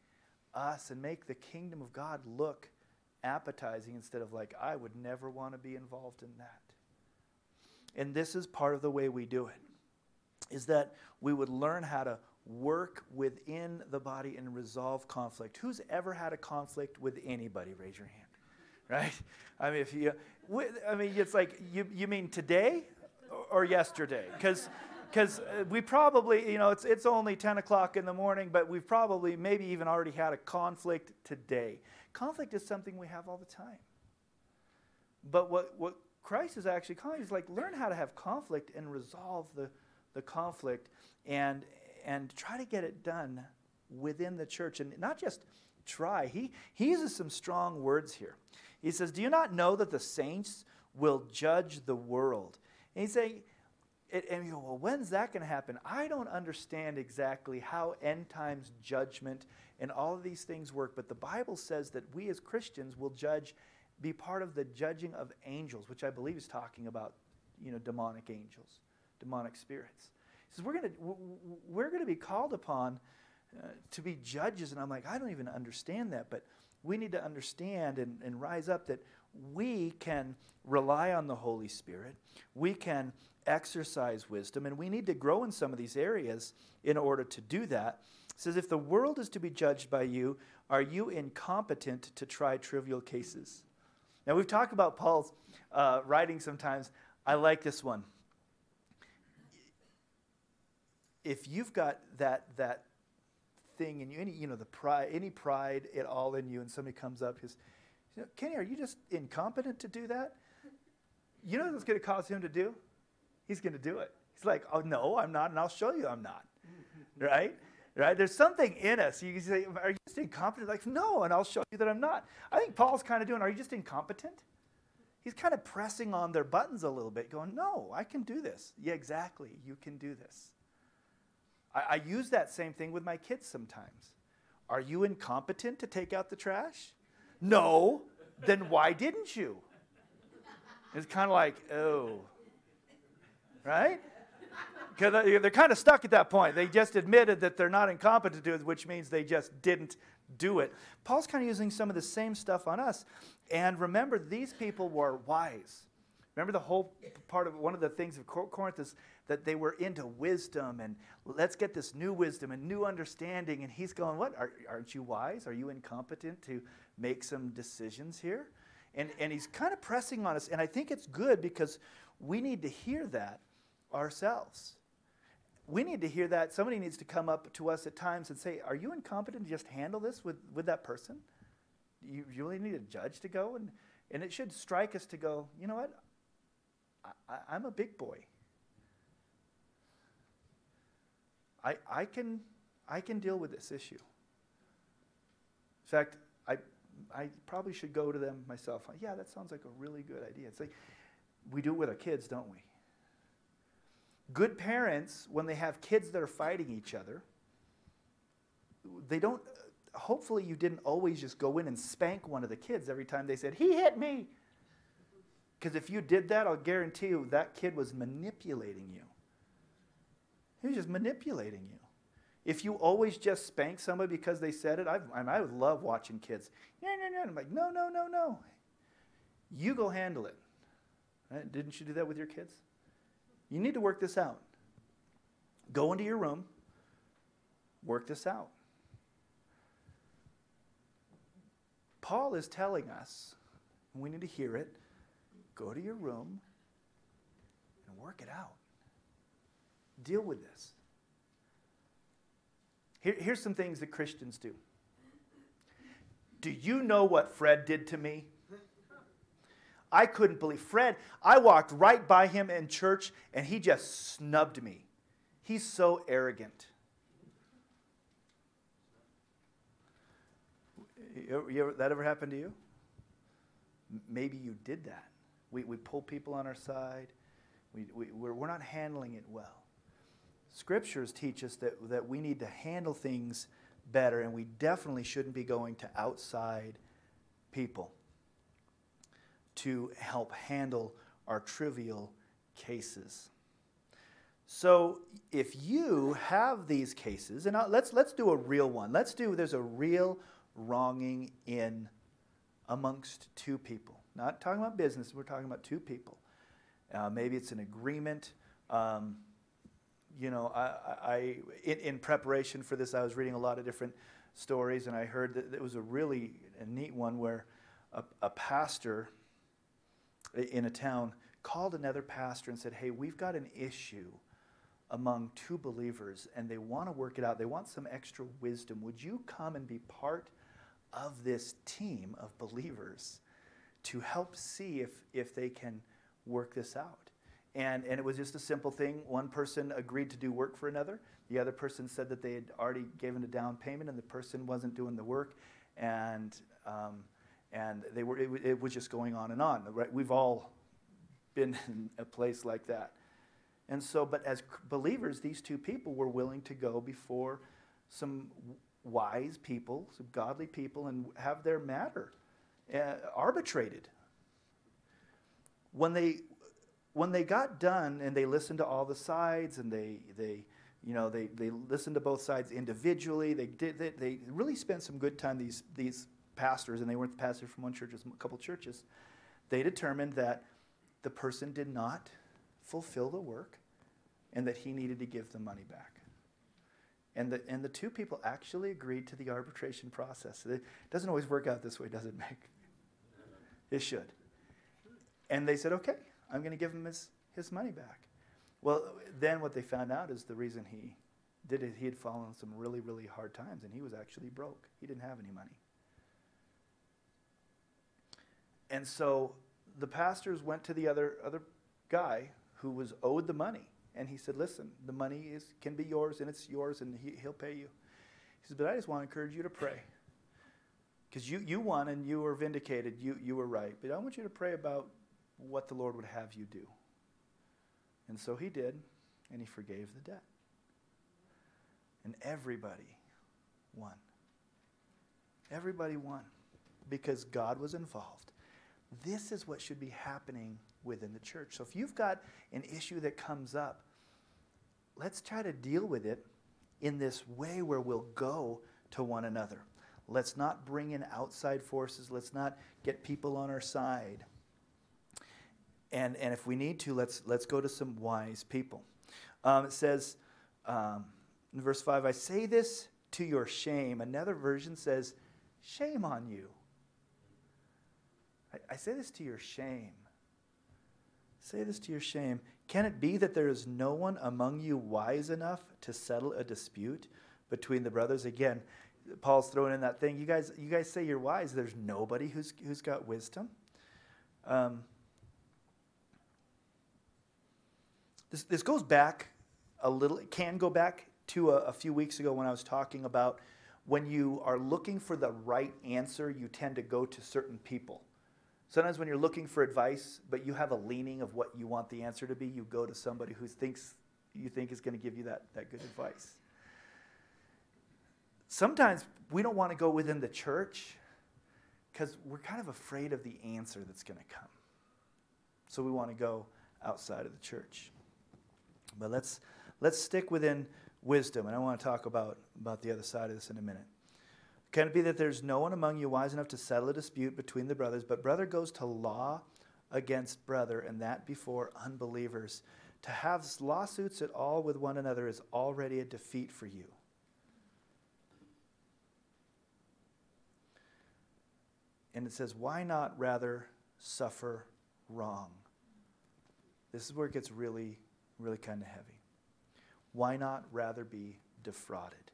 us and make the kingdom of God look appetizing instead of like, I would never want to be involved in that. And this is part of the way we do it, is that we would learn how to work within the body and resolve conflict. Who's ever had a conflict with anybody? Raise your hand. Right? I mean, if you, I mean, it's like you, you mean today or yesterday? Because because uh, we probably, you know, it's, it's only 10 o'clock in the morning, but we've probably maybe even already had a conflict today. Conflict is something we have all the time. But what, what Christ is actually calling is like learn how to have conflict and resolve the, the conflict and, and try to get it done within the church and not just try. He, he uses some strong words here. He says, Do you not know that the saints will judge the world? And he's saying, and you go, well, when's that going to happen? I don't understand exactly how end times judgment and all of these things work, but the Bible says that we as Christians will judge, be part of the judging of angels, which I believe is talking about, you know, demonic angels, demonic spirits. He says, we're going to, we're going to be called upon uh, to be judges. And I'm like, I don't even understand that. But we need to understand and, and rise up that we can rely on the Holy Spirit. We can exercise wisdom, and we need to grow in some of these areas in order to do that. It says, If the world is to be judged by you, are you incompetent to try trivial cases? Now, we've talked about Paul's uh, writing sometimes. I like this one. If you've got that, that thing in you, any, you know, the pride, any pride at all in you, and somebody comes up, says, you know, Kenny, are you just incompetent to do that? You know what's going to cause him to do? He's going to do it. He's like, oh, no, I'm not, and I'll show you I'm not. right? Right? There's something in us. You can say, are you just incompetent? Like, no, and I'll show you that I'm not. I think Paul's kind of doing, are you just incompetent? He's kind of pressing on their buttons a little bit, going, no, I can do this. Yeah, exactly. You can do this. I, I use that same thing with my kids sometimes. Are you incompetent to take out the trash? No. Then why didn't you? It's kind of like, oh, right? Because they're kind of stuck at that point. They just admitted that they're not incompetent to do it, which means they just didn't do it. Paul's kind of using some of the same stuff on us. And remember, these people were wise. Remember the whole part of one of the things of Corinth is that they were into wisdom and let's get this new wisdom and new understanding. And he's going, What? Are, aren't you wise? Are you incompetent to make some decisions here? And, and he's kind of pressing on us. And I think it's good because we need to hear that ourselves. We need to hear that. Somebody needs to come up to us at times and say, Are you incompetent to just handle this with, with that person? You, really need a judge to go? And, and it should strike us to go, You know what? I, I'm a big boy. I, I, can, I can deal with this issue. In fact, I, probably should go to them myself. Uh, yeah, that sounds like a really good idea. It's like we do it with our kids, don't we? Good parents, when they have kids that are fighting each other, they don't, hopefully, you didn't always just go in and spank one of the kids every time they said, He hit me. Because if you did that, I'll guarantee you that kid was manipulating you. He was just manipulating you. If you always just spank somebody because they said it, I've, I would love watching kids. Yeah, no, no. I'm like, no, no, no, no. You go handle it. Right? Didn't you do that with your kids? You need to work this out. Go into your room, work this out. Paul is telling us, and we need to hear it go to your room and work it out. Deal with this. Here, here's some things that Christians do. Do you know what Fred did to me? I couldn't believe. Fred, I walked right by him in church and he just snubbed me. He's so arrogant. You ever, that ever happened to you? Maybe you did that. We, we pull people on our side. We, we, we're, we're not handling it well. Scriptures teach us that, that we need to handle things better, and we definitely shouldn't be going to outside people to help handle our trivial cases. So, if you have these cases, and let's, let's do a real one. Let's do, there's a real wronging in amongst two people. Not talking about business, we're talking about two people. Uh, maybe it's an agreement. Um, you know, I, I in, in, preparation for this, I was reading a lot of different stories, and I heard that it was a really a neat one where a, a pastor in a town called another pastor and said, Hey, we've got an issue among two believers, and they want to work it out. They want some extra wisdom. Would you come and be part of this team of believers to help see if, if they can work this out. And, and it was just a simple thing. One person agreed to do work for another. The other person said that they had already given a down payment and the person wasn't doing the work. And, um, and they were, it, it, was just going on and on. Right? We've all been in a place like that. And so, but as believers, these two people were willing to go before some wise people, some godly people, and have their matter uh, arbitrated. When they, when they got done and they listened to all the sides and they, they, you know, they, they listened to both sides individually, they, did, they, they really spent some good time, these, these pastors, and they weren't the pastors from one church, a couple churches. they determined that the person did not fulfill the work and that he needed to give the money back. And the, and the two people actually agreed to the arbitration process. It doesn't always work out this way, does it, Mick? It should. And they said, okay, I'm going to give him his, his money back. Well, then what they found out is the reason he did it, he had fallen some really, really hard times, and he was actually broke. He didn't have any money. And so the pastors went to the other, other guy who was owed the money. And he said, Listen, the money is, can be yours, and it's yours, and he, he'll pay you. He said, But I just want to encourage you to pray. Because you, you won and you were vindicated. You, you were right. But I want you to pray about what the Lord would have you do. And so he did, and he forgave the debt. And everybody won. Everybody won because God was involved. This is what should be happening within the church. So if you've got an issue that comes up, let's try to deal with it in this way where we'll go to one another. Let's not bring in outside forces. Let's not get people on our side. And, and if we need to, let's, let's go to some wise people. Um, it says um, in verse 5 I say this to your shame. Another version says, Shame on you. I, I say this to your shame. Say this to your shame. Can it be that there is no one among you wise enough to settle a dispute between the brothers? Again, Paul's throwing in that thing. You guys, you guys say you're wise. There's nobody who's, who's got wisdom. Um, this, this goes back a little, it can go back to a, a few weeks ago when I was talking about when you are looking for the right answer, you tend to go to certain people. Sometimes when you're looking for advice, but you have a leaning of what you want the answer to be, you go to somebody who thinks you think is going to give you that, that good advice. Sometimes we don't want to go within the church because we're kind of afraid of the answer that's going to come. So we want to go outside of the church. But let's, let's stick within wisdom, and I want to talk about, about the other side of this in a minute. Can it be that there's no one among you wise enough to settle a dispute between the brothers, but brother goes to law against brother, and that before unbelievers? To have lawsuits at all with one another is already a defeat for you. And it says, why not rather suffer wrong? This is where it gets really, really kind of heavy. Why not rather be defrauded?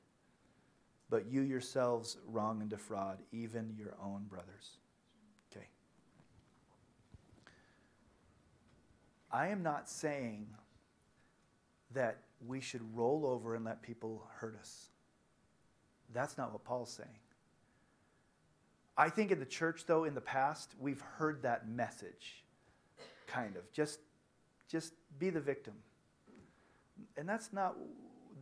but you yourselves wrong and defraud even your own brothers. Okay. I am not saying that we should roll over and let people hurt us. That's not what Paul's saying. I think in the church, though, in the past, we've heard that message, kind of. Just, just be the victim. And that's not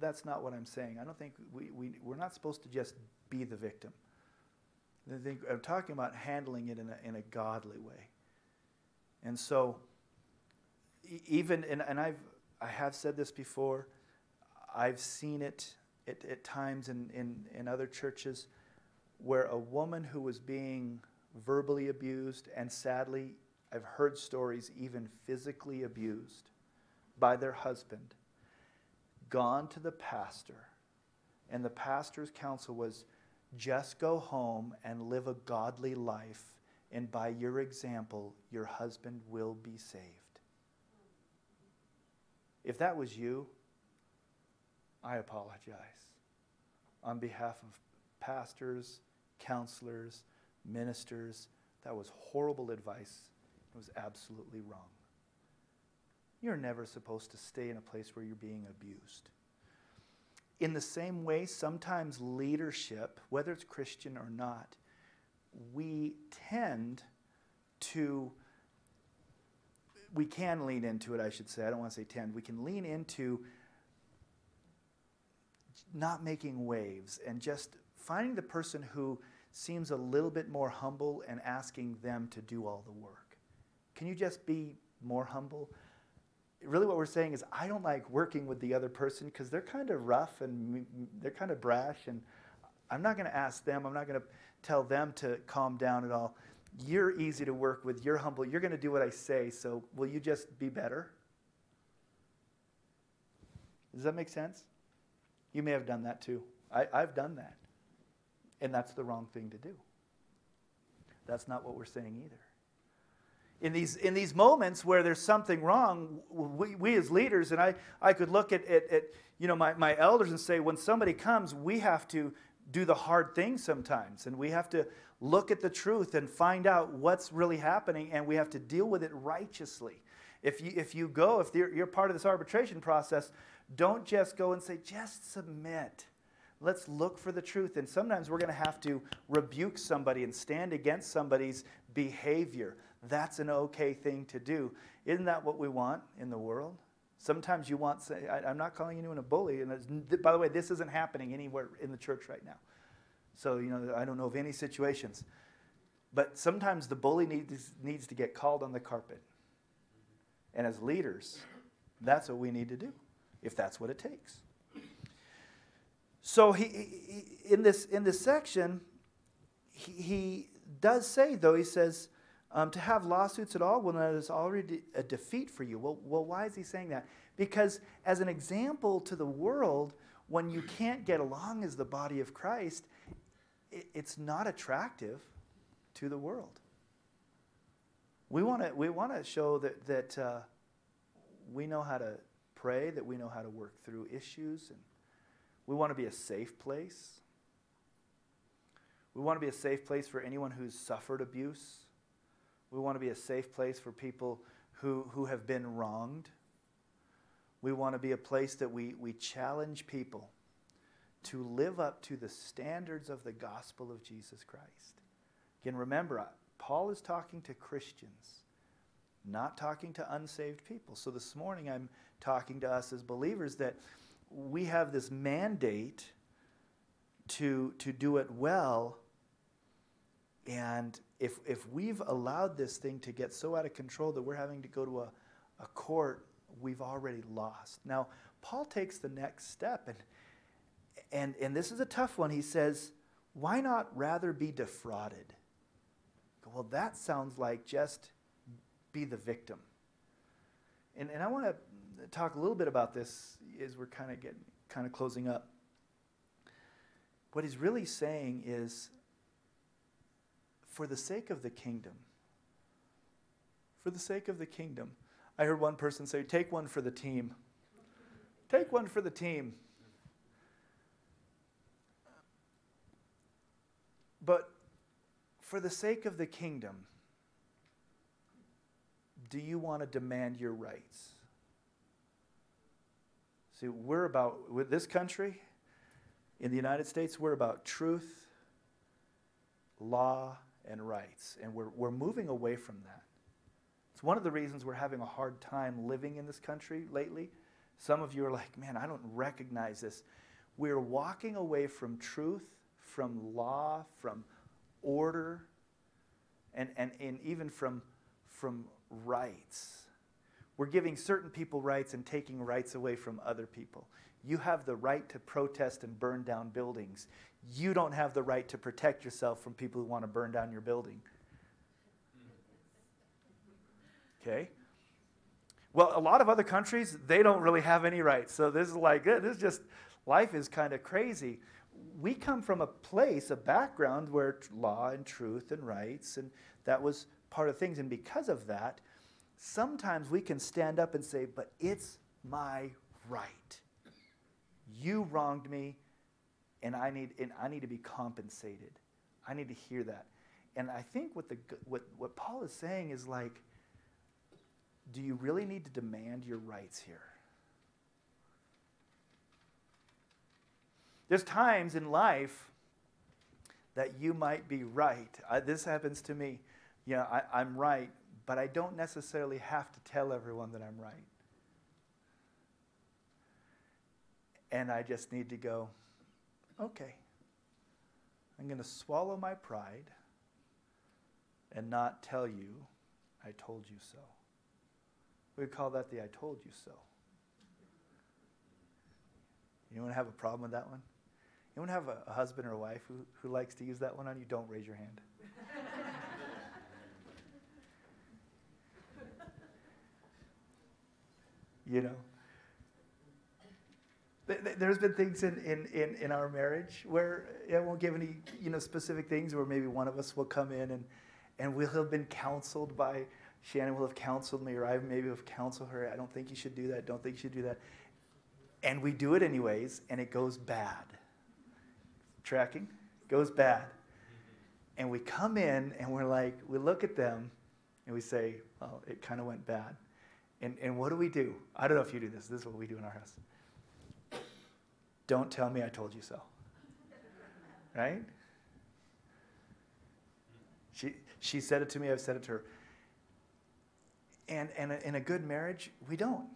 that's not what I'm saying. I don't think we, we, we're not supposed to just be the victim. I think I'm talking about handling it in a, in a godly way. And so, even, and, and I've, I have said this before, I've seen it at, at times in, in, in other churches where a woman who was being verbally abused, and sadly, I've heard stories even physically abused by their husband gone to the pastor, and the pastor's counsel was just go home and live a godly life, and by your example, your husband will be saved. If that was you, I apologize. On behalf of pastors, counselors, ministers, that was horrible advice. It was absolutely wrong. You're never supposed to stay in a place where you're being abused. In the same way, sometimes leadership, whether it's Christian or not, we tend to, we can lean into it, I should say. I don't want to say tend. We can lean into not making waves and just finding the person who seems a little bit more humble and asking them to do all the work. Can you just be more humble? Really what we're saying is I don't like working with the other person because they're kind of rough and they're kind of brash and I'm not going to ask them. I'm not going to tell them to calm down at all. You're easy to work with. You're humble. You're going to do what I say. So will you just be better? Does that make sense? You may have done that too. I, I've done that. And that's the wrong thing to do. That's not what we're saying either. In these, in these moments where there's something wrong, we, we as leaders, and I, I could look at, at, at you know, my, my elders and say, when somebody comes, we have to do the hard thing sometimes. And we have to look at the truth and find out what's really happening, and we have to deal with it righteously. If you, if you go, if you're, you're part of this arbitration process, don't just go and say, just submit. Let's look for the truth. And sometimes we're going to have to rebuke somebody and stand against somebody's behavior. That's an okay thing to do. Isn't that what we want in the world? Sometimes you want, say, I, am not calling anyone a bully. And by the way, this isn't happening anywhere in the church right now. So, you know, I don't know of any situations. But sometimes the bully needs, needs to get called on the carpet. And as leaders, that's what we need to do, if that's what it takes. So he, he in this in this section, he, he, does say though he says um, to have lawsuits at all, well, that is already a defeat for you. Well, well, why is he saying that? Because as an example to the world, when you can't get along as the body of Christ, it, it's not attractive to the world. We want to we want to show that that uh, we know how to pray, that we know how to work through issues, and we want to be a safe place. We want to be a safe place for anyone who's suffered abuse. We want to be a safe place for people who, who have been wronged. We want to be a place that we, we challenge people to live up to the standards of the gospel of Jesus Christ. Again, remember, Paul is talking to Christians, not talking to unsaved people. So this morning I'm talking to us as believers that we have this mandate to, to do it well. And if, if we've allowed this thing to get so out of control that we're having to go to a, a court, we've already lost. Now, Paul takes the next step, and, and, and this is a tough one. He says, Why not rather be defrauded? Well, that sounds like just be the victim. And, and I want to talk a little bit about this as we're kind of getting kind of closing up. What he's really saying is for the sake of the kingdom, for the sake of the kingdom. I heard one person say, take one for the team. Take one for the team. But for the sake of the kingdom, do you want to demand your rights? See, we're about, with this country, in the United States, we're about truth, law, and rights. And we're, we're moving away from that. It's one of the reasons we're having a hard time living in this country lately. Some of you are like, man, I don't recognize this. We're walking away from truth, from law, from order, and, and, and even from, from rights. We're giving certain people rights and taking rights away from other people. You have the right to protest and burn down buildings. You don't have the right to protect yourself from people who want to burn down your building. Okay? Well, a lot of other countries, they don't really have any rights. So this is like, eh, this is just, life is kind of crazy. We come from a place, a background where law and truth and rights, and that was part of things. And because of that, sometimes we can stand up and say, But it's my right. You wronged me, and I need, and I need to be compensated. I need to hear that. And I think what, the, what, what Paul is saying is like, do you really need to demand your rights here? There's times in life that you might be right. I, this happens to me. Yeah, I, I'm right, but I don't necessarily have to tell everyone that I'm right. And I just need to go, okay, I'm going to swallow my pride and not tell you I told you so. We call that the I told you so. You want to have a problem with that one? You want to have a, a husband or a wife who, who likes to use that one on you? Don't raise your hand. you know? Th- th- There's been things in, in, in, in our marriage where I won't give any you know specific things where maybe one of us will come in and, and we'll have been counseled by Shannon will have counseled me or I maybe have counseled her. I don't think you should do that. Don't think you should do that. And we do it anyways, and it goes bad. Tracking goes bad. And we come in and we're like, we look at them and we say, well, it kind of went bad. And, and what do we do? I don't know if you do this. This is what we do in our house. Don't tell me I told you so. Right? She, she said it to me, I've said it to her. And, and in a good marriage, we don't.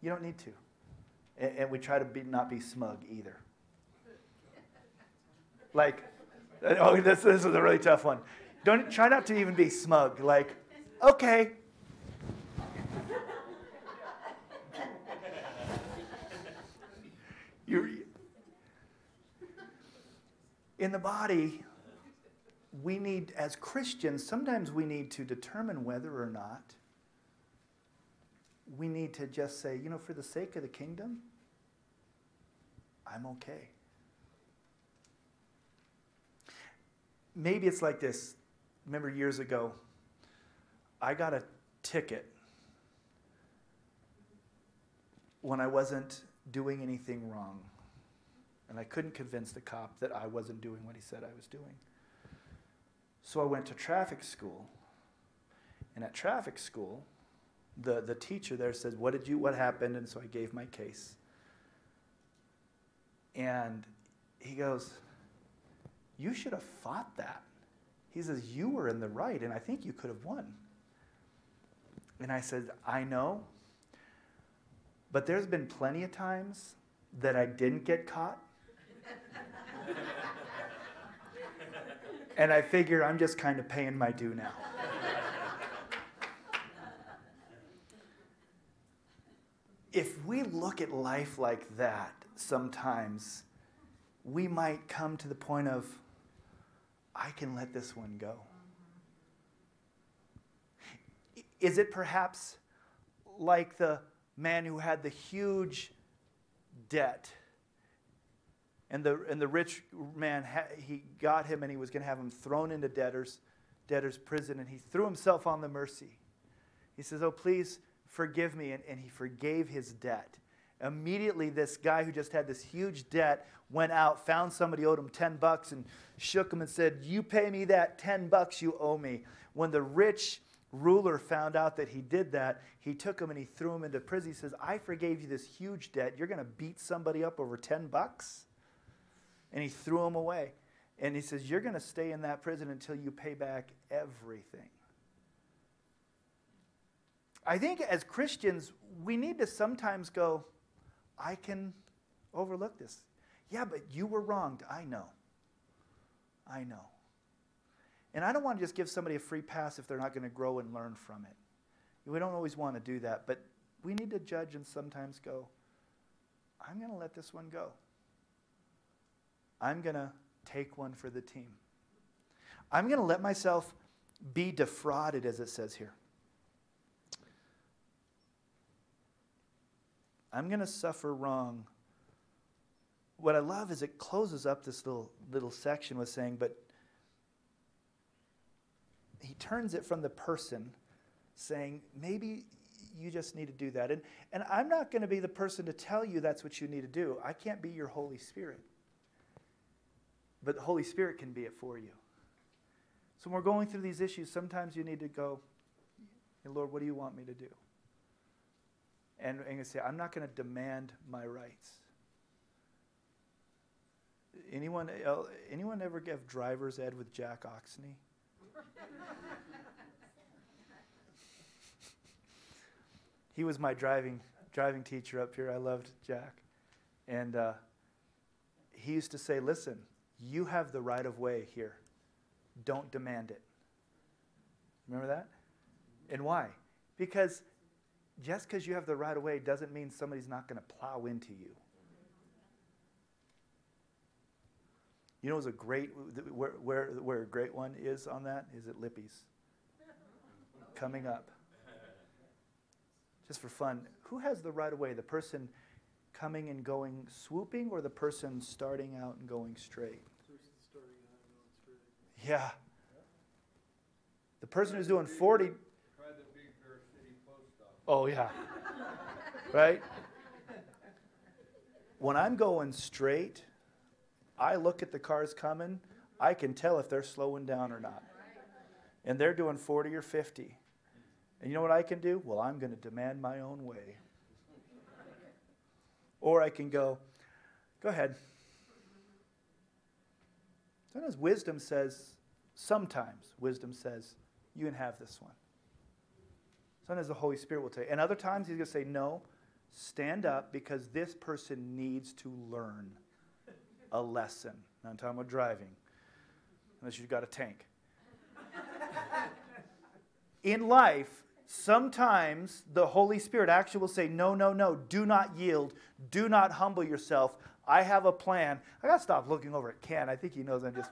You don't need to. And, and we try to be, not be smug either. Like, oh, this, this is a really tough one. Don't try not to even be smug. Like, okay. You're, in the body, we need, as Christians, sometimes we need to determine whether or not we need to just say, you know, for the sake of the kingdom, I'm okay. Maybe it's like this. Remember years ago, I got a ticket when I wasn't doing anything wrong. And I couldn't convince the cop that I wasn't doing what he said I was doing. So I went to traffic school. And at traffic school, the, the teacher there said, What did you what happened? And so I gave my case. And he goes, You should have fought that. He says, You were in the right, and I think you could have won. And I said, I know. But there's been plenty of times that I didn't get caught. And I figure I'm just kind of paying my due now. if we look at life like that, sometimes we might come to the point of, I can let this one go. Is it perhaps like the man who had the huge debt? And the, and the rich man, he got him and he was going to have him thrown into debtor's, debtor's prison, and he threw himself on the mercy. He says, Oh, please forgive me. And, and he forgave his debt. Immediately, this guy who just had this huge debt went out, found somebody owed him 10 bucks, and shook him and said, You pay me that 10 bucks you owe me. When the rich ruler found out that he did that, he took him and he threw him into prison. He says, I forgave you this huge debt. You're going to beat somebody up over 10 bucks? And he threw him away. And he says, You're going to stay in that prison until you pay back everything. I think as Christians, we need to sometimes go, I can overlook this. Yeah, but you were wronged. I know. I know. And I don't want to just give somebody a free pass if they're not going to grow and learn from it. We don't always want to do that, but we need to judge and sometimes go, I'm going to let this one go. I'm going to take one for the team. I'm going to let myself be defrauded, as it says here. I'm going to suffer wrong. What I love is it closes up this little, little section with saying, but he turns it from the person saying, maybe you just need to do that. And, and I'm not going to be the person to tell you that's what you need to do. I can't be your Holy Spirit. But the Holy Spirit can be it for you. So when we're going through these issues, sometimes you need to go, hey, Lord, what do you want me to do? And, and you say, I'm not going to demand my rights. Anyone, anyone ever give driver's ed with Jack Oxney? he was my driving driving teacher up here. I loved Jack, and uh, he used to say, "Listen, you have the right of way here. Don't demand it." Remember that? And why? Because just because you have the right of way doesn't mean somebody's not going to plow into you. You know, it's a great where, where where a great one is on that is at Lippy's. Coming up. just for fun, who has the right of way? The person coming and going swooping or the person starting out and going straight? Yeah. The person who's doing 40. Oh, yeah. right? When I'm going straight, I look at the cars coming, I can tell if they're slowing down or not. And they're doing 40 or 50. And you know what I can do? Well, I'm going to demand my own way. Or I can go, go ahead. Sometimes wisdom says, sometimes wisdom says, you can have this one. Sometimes the Holy Spirit will tell you. And other times he's going to say, no, stand up because this person needs to learn a lesson. Now I'm talking about driving, unless you've got a tank. In life, sometimes the Holy Spirit actually will say, No, no, no, do not yield, do not humble yourself. I have a plan. I got to stop looking over at Ken. I think he knows I'm just.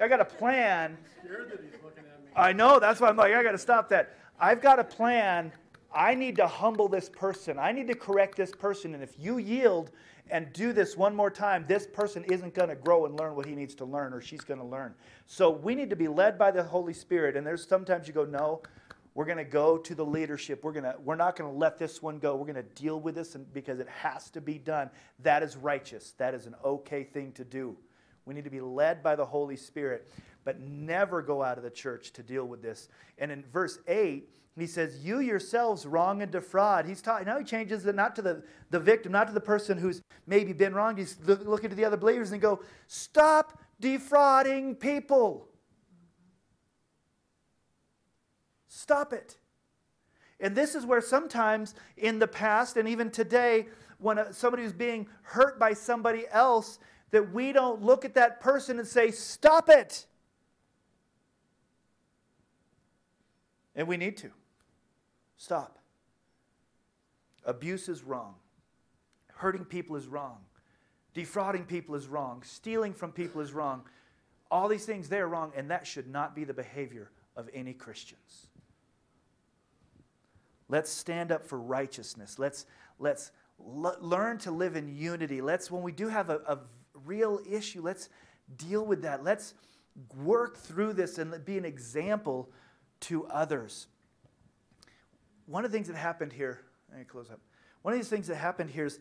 I got a plan. I know, that's why I'm like, I got to stop that. I've got a plan. I need to humble this person. I need to correct this person. And if you yield and do this one more time, this person isn't going to grow and learn what he needs to learn or she's going to learn. So we need to be led by the Holy Spirit. And there's sometimes you go, no, we're going to go to the leadership. We're, to, we're not going to let this one go. We're going to deal with this because it has to be done. That is righteous. That is an okay thing to do. We need to be led by the Holy Spirit, but never go out of the church to deal with this. And in verse 8, he says, You yourselves wrong and defraud. He's talking, now he changes it not to the, the victim, not to the person who's maybe been wronged. He's looking to the other believers and go, Stop defrauding people. Stop it. And this is where sometimes in the past and even today, when uh, somebody is being hurt by somebody else, that we don't look at that person and say, Stop it. And we need to. Stop. Abuse is wrong. Hurting people is wrong. Defrauding people is wrong. Stealing from people is wrong. All these things, they're wrong, and that should not be the behavior of any Christians. Let's stand up for righteousness. Let's, let's l- learn to live in unity. Let's, when we do have a, a real issue, let's deal with that. Let's work through this and be an example to others. One of the things that happened here, let me close up. One of these things that happened here is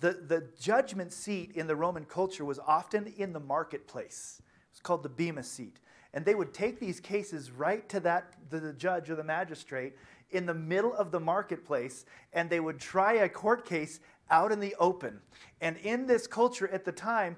the, the judgment seat in the Roman culture was often in the marketplace. It's called the Bema seat. And they would take these cases right to that the judge or the magistrate in the middle of the marketplace, and they would try a court case out in the open. And in this culture at the time,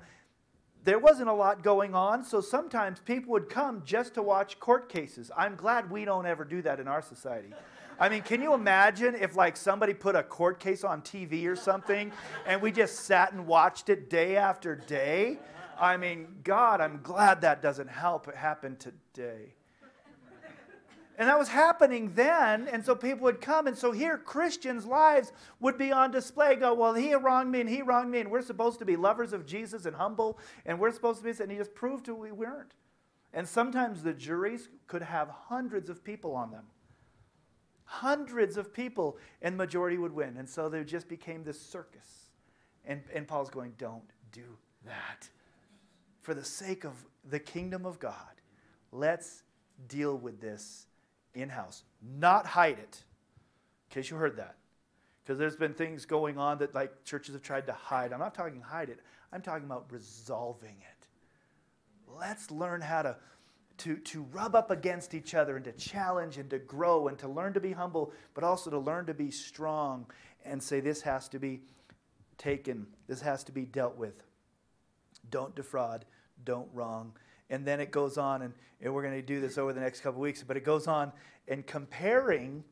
there wasn't a lot going on, so sometimes people would come just to watch court cases. I'm glad we don't ever do that in our society. I mean, can you imagine if like somebody put a court case on TV or something and we just sat and watched it day after day? I mean, God, I'm glad that doesn't help happen today. And that was happening then, and so people would come, and so here Christians' lives would be on display. Go, well, he wronged me, and he wronged me, and we're supposed to be lovers of Jesus and humble, and we're supposed to be, and he just proved to we weren't. And sometimes the juries could have hundreds of people on them, hundreds of people, and majority would win. And so there just became this circus. And, and Paul's going, don't do that. For the sake of the kingdom of God, let's deal with this in house, not hide it. In case you heard that. Because there's been things going on that like churches have tried to hide. I'm not talking hide it, I'm talking about resolving it. Let's learn how to, to, to rub up against each other and to challenge and to grow and to learn to be humble, but also to learn to be strong and say this has to be taken, this has to be dealt with. Don't defraud, don't wrong and then it goes on, and, and we're going to do this over the next couple weeks, but it goes on and comparing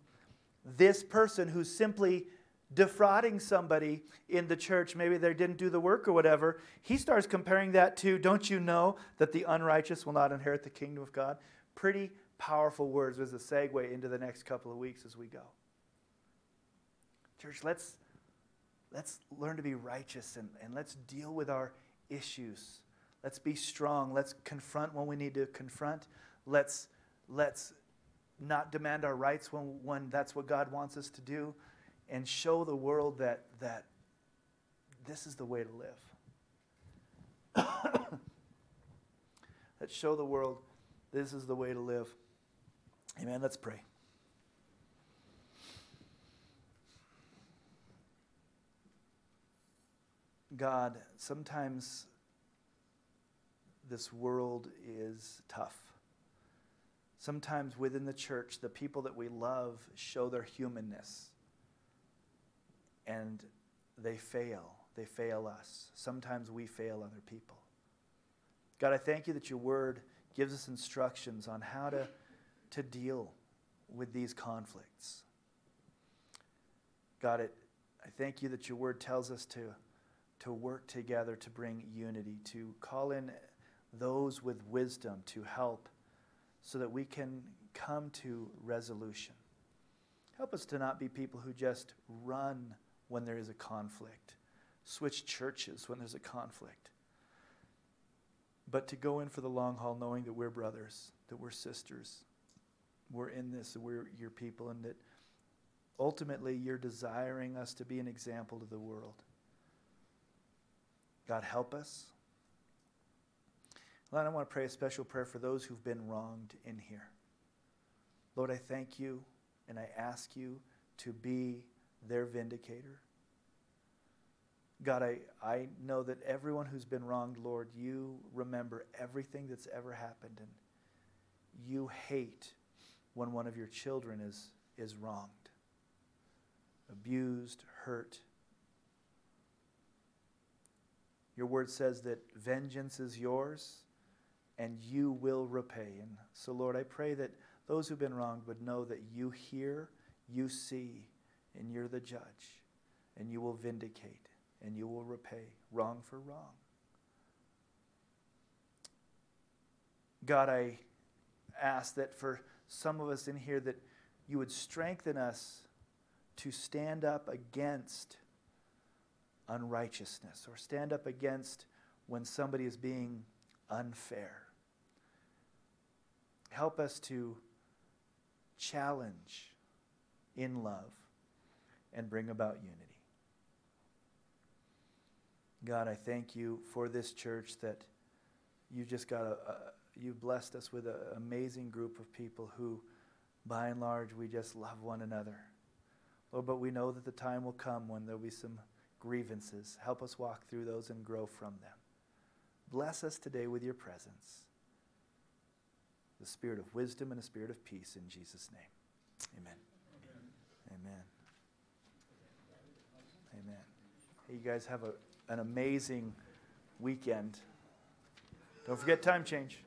this person who's simply defrauding somebody in the church, maybe they didn't do the work or whatever, he starts comparing that to, don't you know that the unrighteous will not inherit the kingdom of God? Pretty powerful words as a segue into the next couple of weeks as we go. Church, let's, let's learn to be righteous and, and let's deal with our issues Let's be strong. Let's confront when we need to confront. Let's, let's not demand our rights when, when that's what God wants us to do, and show the world that, that this is the way to live. Let's show the world this is the way to live. Amen. Let's pray. God, sometimes this world is tough. Sometimes within the church, the people that we love show their humanness and they fail. They fail us. Sometimes we fail other people. God, I thank you that your word gives us instructions on how to, to deal with these conflicts. God, it, I thank you that your word tells us to, to work together to bring unity, to call in those with wisdom to help so that we can come to resolution. Help us to not be people who just run when there is a conflict, switch churches when there's a conflict, but to go in for the long haul knowing that we're brothers, that we're sisters, we're in this, we're your people, and that ultimately you're desiring us to be an example to the world. God, help us. Lord, I want to pray a special prayer for those who've been wronged in here. Lord, I thank you and I ask you to be their vindicator. God, I, I know that everyone who's been wronged, Lord, you remember everything that's ever happened, and you hate when one of your children is, is wronged, abused, hurt. Your word says that vengeance is yours and you will repay. And so, Lord, I pray that those who've been wronged would know that you hear, you see, and you're the judge, and you will vindicate, and you will repay wrong for wrong. God, I ask that for some of us in here that you would strengthen us to stand up against unrighteousness or stand up against when somebody is being unfair. Help us to challenge in love and bring about unity. God, I thank you for this church that you just got a, a you've blessed us with an amazing group of people who, by and large, we just love one another. Lord, but we know that the time will come when there'll be some grievances. Help us walk through those and grow from them. Bless us today with your presence, the spirit of wisdom and a spirit of peace in Jesus' name. Amen. Amen. Amen. Hey, you guys have a, an amazing weekend. Don't forget time change.